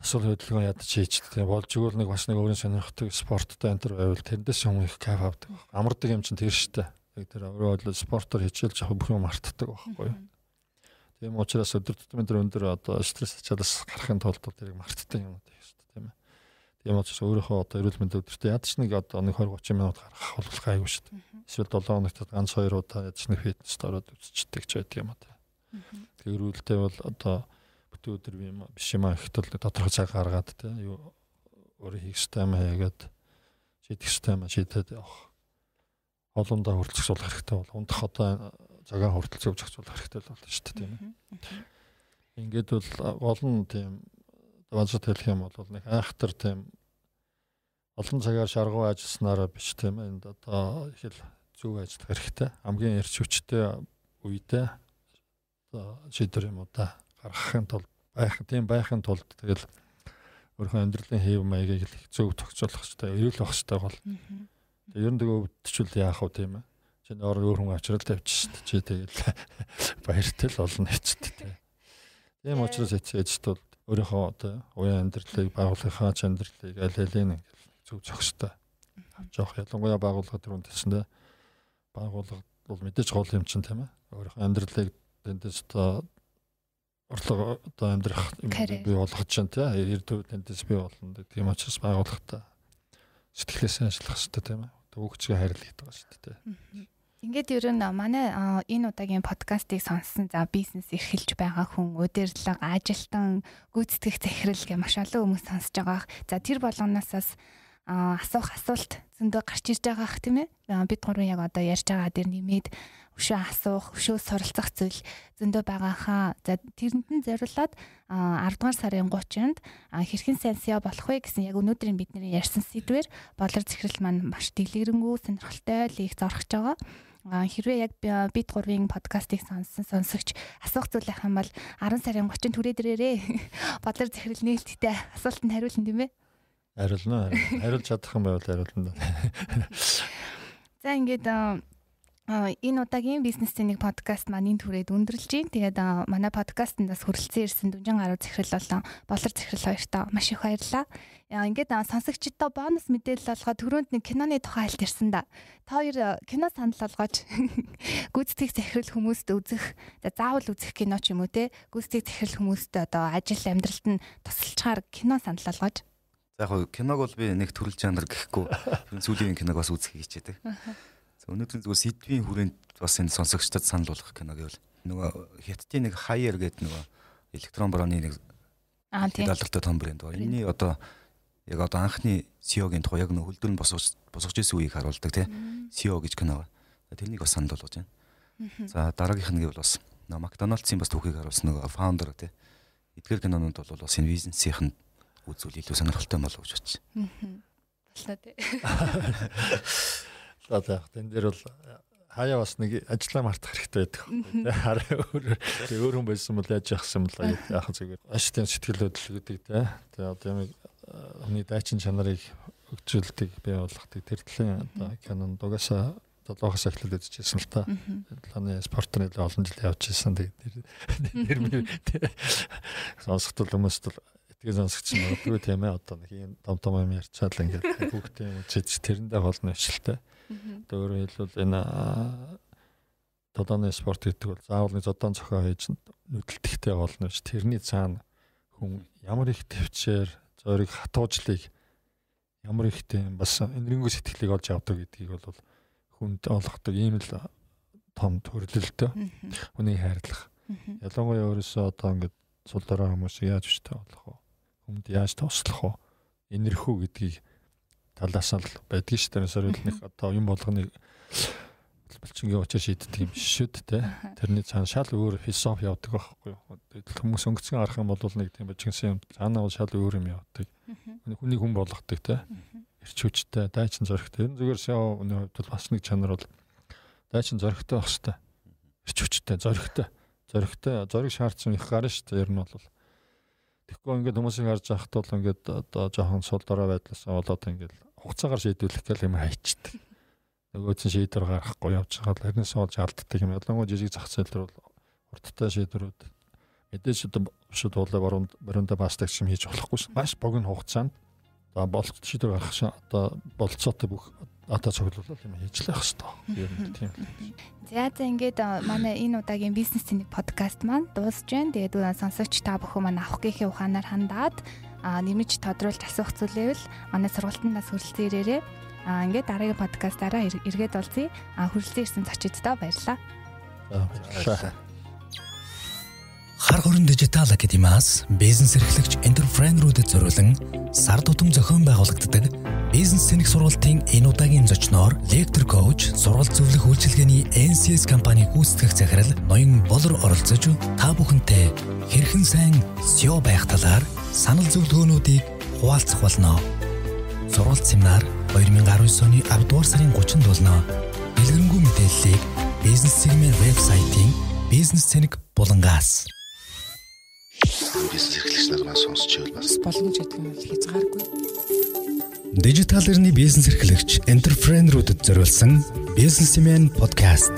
асуул хөдөлгөөн ядаж хийжтэй болж өгвөл нэг бас нэг өөрийн сонирхдаг спорттой энэ төр байвал тэрэндээс юм их кайф авдаг. Амардаг юм чинь тэр штэ. Яг тэр өөрөө спортоор хичээлж яг бүх юм мартдаг байхгүй юу? Тийм учраас өдөр тутмын тэр өндөр одоо стресс ачаалаас гарахын тулд тэрийг мартдаг юм уу шүү дээ тийм ээ. Тийм учраас өөрийнхөө одоо эрүүл мэндийн өдөртөө ядч нэг одоо нэг 20 30 минут гаргах бол гайгүй шүү дээ. Эсвэл 7 хоногт ганц 2 удаа ядч нэг фитнест ороод үзчихдэг ч байдаг юм аа. Тэгээ эрүүлдээ бол одоо бүтэн өдөр биш юм аа ихтэл тодорхой цаг гаргаад тийм юу өөрөө хийх ёстой юм хийгээд шийдэх ёстой юм шийдээд явах. Олондоо хүрэлцэх сул хэрэгтэй бол ундах одоо цагаан хүртэл зөв зохицуулах хэрэгтэй болно шүү дээ тийм ээ. Ингээд бол гол нь тийм базад хэлэх юм бол нэг айхтар тийм олон цагаар шаргуу ажилласнараа биш тийм. Энд одоо их л зөв ажиллах хэрэгтэй. Хамгийн эрч хүчтэй үедээ шийдвэр юм уу та гаргахын тулд байх тийм байхын тулд тэгэл өөрийнхөө амьдралын хэв маягийг л зөв тогтцоолох хэрэгтэй. Эрүүл байх хэрэгтэй бол. Тэгээ ер нь тэгээ өвдчихвэл яах вэ тийм ээ Чи нөр өөр хүн авчрал тавьчих шүү дээ. Тэгэл баяртай л олон хэвчтэй тий. Тийм учраас эцээжт бол өөрийнхөө одоо уян амьдралыг байгууллагынхаа ч амьдралыг аль алийн ингээл зөв зохистой авч явах ялангуяа байгууллага төрөнд тэсэндээ байгууллага бол мэдээж гол юм чинь тийм ээ. Өөрийнхөө амьдралыг тэндээс одоо орлого одоо амьдрах бий болгож чинь тий. Эрдүү тэндээс бий болно. Тийм учраас байгууллагатай сэтгэлээсээ ажиллах хэрэгтэй тийм ээ. Төвөгчгээ хайрлах гэдэг шүү дээ. Ингээд ер нь манай энэ удаагийн подкастыг сонссон за бизнес эрхэлж байгаа хүн удирлаг, ажилтан, гүйцэтгэх захирал гэх маш олон хүмүүс сонсож байгаа. За тэр болгоноосаас асуух асуулт зөндөө гарч ирж байгаа ах тийм ээ. Бид гурван яг одоо ярьж байгаа дээр нэмээд өшөө асуух, өшөө суралцах зүйл зөндөө байгаа хаа. За тэрэнд нь зориулаад 10 дугаар сарын 30-нд хэрхэн сайн SEO болох вэ гэсэн яг өнөөдрийн бидний ярьсан сэдвэр болор захирал маань маш дэлгэрэнгүй сонирхолтой лекц орхиж байгаа хэрвээ яг бид гурвын подкастыг сонссон сонсогч асуух зүйл юм бол 10 сарын 30-нд түрээд ирээрээ. Бодлор захирал нээлттэй асуултанд хариулна тийм ээ. Хариулна. Хариулж чадах юм байвал хариулна. За ингээд энэ удаагийн бизнесийн нэг подкаст маань энэ түрээд өндөрлж байна. Тэгээд манай подкастандаас хүрэлцэн ирсэн дүнжин гаруй захирал болон болор захирал хоёртоо маш их баярлалаа. Ингээд сонсогчдоо бонус мэдээлэл олгоод түрүүнд нэг киноны тухай альт ирсэн да. Та хоёр кино санал олгооч гүйцэтгэх захирал хүмүүст үзэх, заавал үзэх кино ч юм уу те. Гүйцэтгэх захирал хүмүүст одоо ажил амьдралд нь тусалчаар кино санал олгооч. За яг киног бол би нэг төрөл жанр гэхгүй сүүлийн киног бас үзэх хийчихэд. Өнөөдрийн зүгээр сэдвийн хүрээнд бас энэ сонсогчдод санал болгох кино гэвэл нөгөө хятадын нэг хайер гэдэг нөгөө электрон броны нэг Аа тийм. алдартай том брэнд ба. Энийний одоо яг одоо анхны CEO-гийн тухай яг нөх хөлдөр нь босгож босгож исэн үеийг харуулдаг тий. CEO гэж кино. Тэрнийг бас санал болгож байна. За дараагийнх нь гэвэл бас нөө Макдоналдсын бас түүхийг харуулсан нөгөө фаундер тий. Эдгээр кинонууд бол бас энэ бизнесийн үзүүл илүү сонирхолтой болов гэж бодчих. Боллоо тий. За за тэн дээр бол хаяа бас нэг ажиллаа мартах хэрэгтэй байдаг. Хараа өөр өөр хүн байсан бол яаж юм бол яах зүгээр. Аштын сэтгэл хөдлөл гэдэг те. Тэгээ одоо юм хүний дайчин чанарыг хөгжүүлдэг бий болгохдаг тэр төлөв одоо канон дугасаа долоохоос эхлээд үзчихсэн л та. Ланы спортын илүү олон жил явж ирсэн. Тэгээд нэр сонсогдол хүмүүст бол тэгээ сонсогдсон магадгүй тийм ээ одоо нэг юм том том юм ярьчаал ингээд хүүхдээ үзэж тэрэндээ болно ишэлтэй. Өөрөөр хэлбэл энэ тодооны спорт гэдэг бол заавал нэг зодон зохио хийж нүдэлтэхтэй болно ш. Тэрний цаана хүн ямар их төвчээр зориг хатуужлыг ямар ихтэй бас энэрнгүү сэтгэлийг олж авдаг гэдгийг бол хүнд олгодог ийм л том төрлөлтөө хүний хайрлах. Ялангуяа өөрөөсөө одоо ингээд сул дорой хүмүүс яаж өчтэй болох вэ? Хүнд яаж туслах вэ? Энэрхүү гэдгийг талаас нь байдаг шүү дээ. Сөрөл нэг одоо юм болгоныг булчингийн очиж шийддэг юм шүүд те. Тэрний цаана шал өөр философи явдаг байхгүй юу. Хүмүүс өнгөцгөн арах юм бол нэг тийм бочгинсэн юм цаанаа бол шал өөр юм явдаг. Хүний хүн болгодог те. Ирч хүчтэй, дайчин зөрөгтэй. Энэ зүгээр SEO-ны хувьд бол бас нэг чанар бол дайчин зөрөгтэй байх хэвээр. Ирч хүчтэй, зөрөгтэй. Зөрөгтэй, зөрөг шаардсан их гарна шүү дээ. Ер нь бол Тэгэхгүй ингээд хүмүүсийг харж байхад бол ингээд одоо жоохон сул дорой байдлаасаа болоод ингээд хугацаагаар шийдвэрлэх гэл юм хайчдаг. Нөгөөд нь шийдвэр гаргахгүй явж байгаа л харнаас олж алддаг юм. Ялангуяа жижиг зах зээл төр бол хурдтай шийдвэрүүд мэдээж одоо шууд уулаа баруун баруунда бастагч юм хийж болохгүй ш. Маш богино хугацаанд за болц шийдвэр гаргах одоо болцоотой бүх одоо цуглуулал юм л байх хэвээр. Ер нь тийм. За за ингээд манай энэ удаагийн бизнес цэник подкаст маань дуусж байна. Тэгээд сонсогч та бүхэн маань авах гэхийн ухаанаар хандаад нэмж тодруулж асуух зүйлээвэл манай сургалтандаас хүрэлцэн ирээрээ. А ингээд дараагийн подкастаараа эргээд олзъя. А хүрэлцэн ирсэн зочидтой баярлалаа. Баярлалаа. Хар хорон дижитал академиас бизнес эрхлэгч энтерпренерүүдэд зориулан сар тутам зохион байгуулагддаг бизнес сэнэх сургалтын энэ удаагийн зочноор лектор коуч, сургалт зөвлөх үйлчилгээний NCS компани гүйцэтгэх захирал ноён болор оролцож та бүхэнтэй хэрхэн сайн SEO байх талаар санал зөвлөгөөнүүдийг хуваалцах болно. Сургалт семинар 2019 оны 10 дугаар сарын 30-нд болно. Дэлгэрэнгүй мэдээллийг бизнес сегмент вебсайтын бизнес цэник булангаас бизнес эрхлэгч нар маань сонсч байвал бас боломж гэдэг нь хязгааргүй. Дижитал эрхний бизнес эрхлэгч энтерпренерүүдэд зориулсан бизнесмен подкаст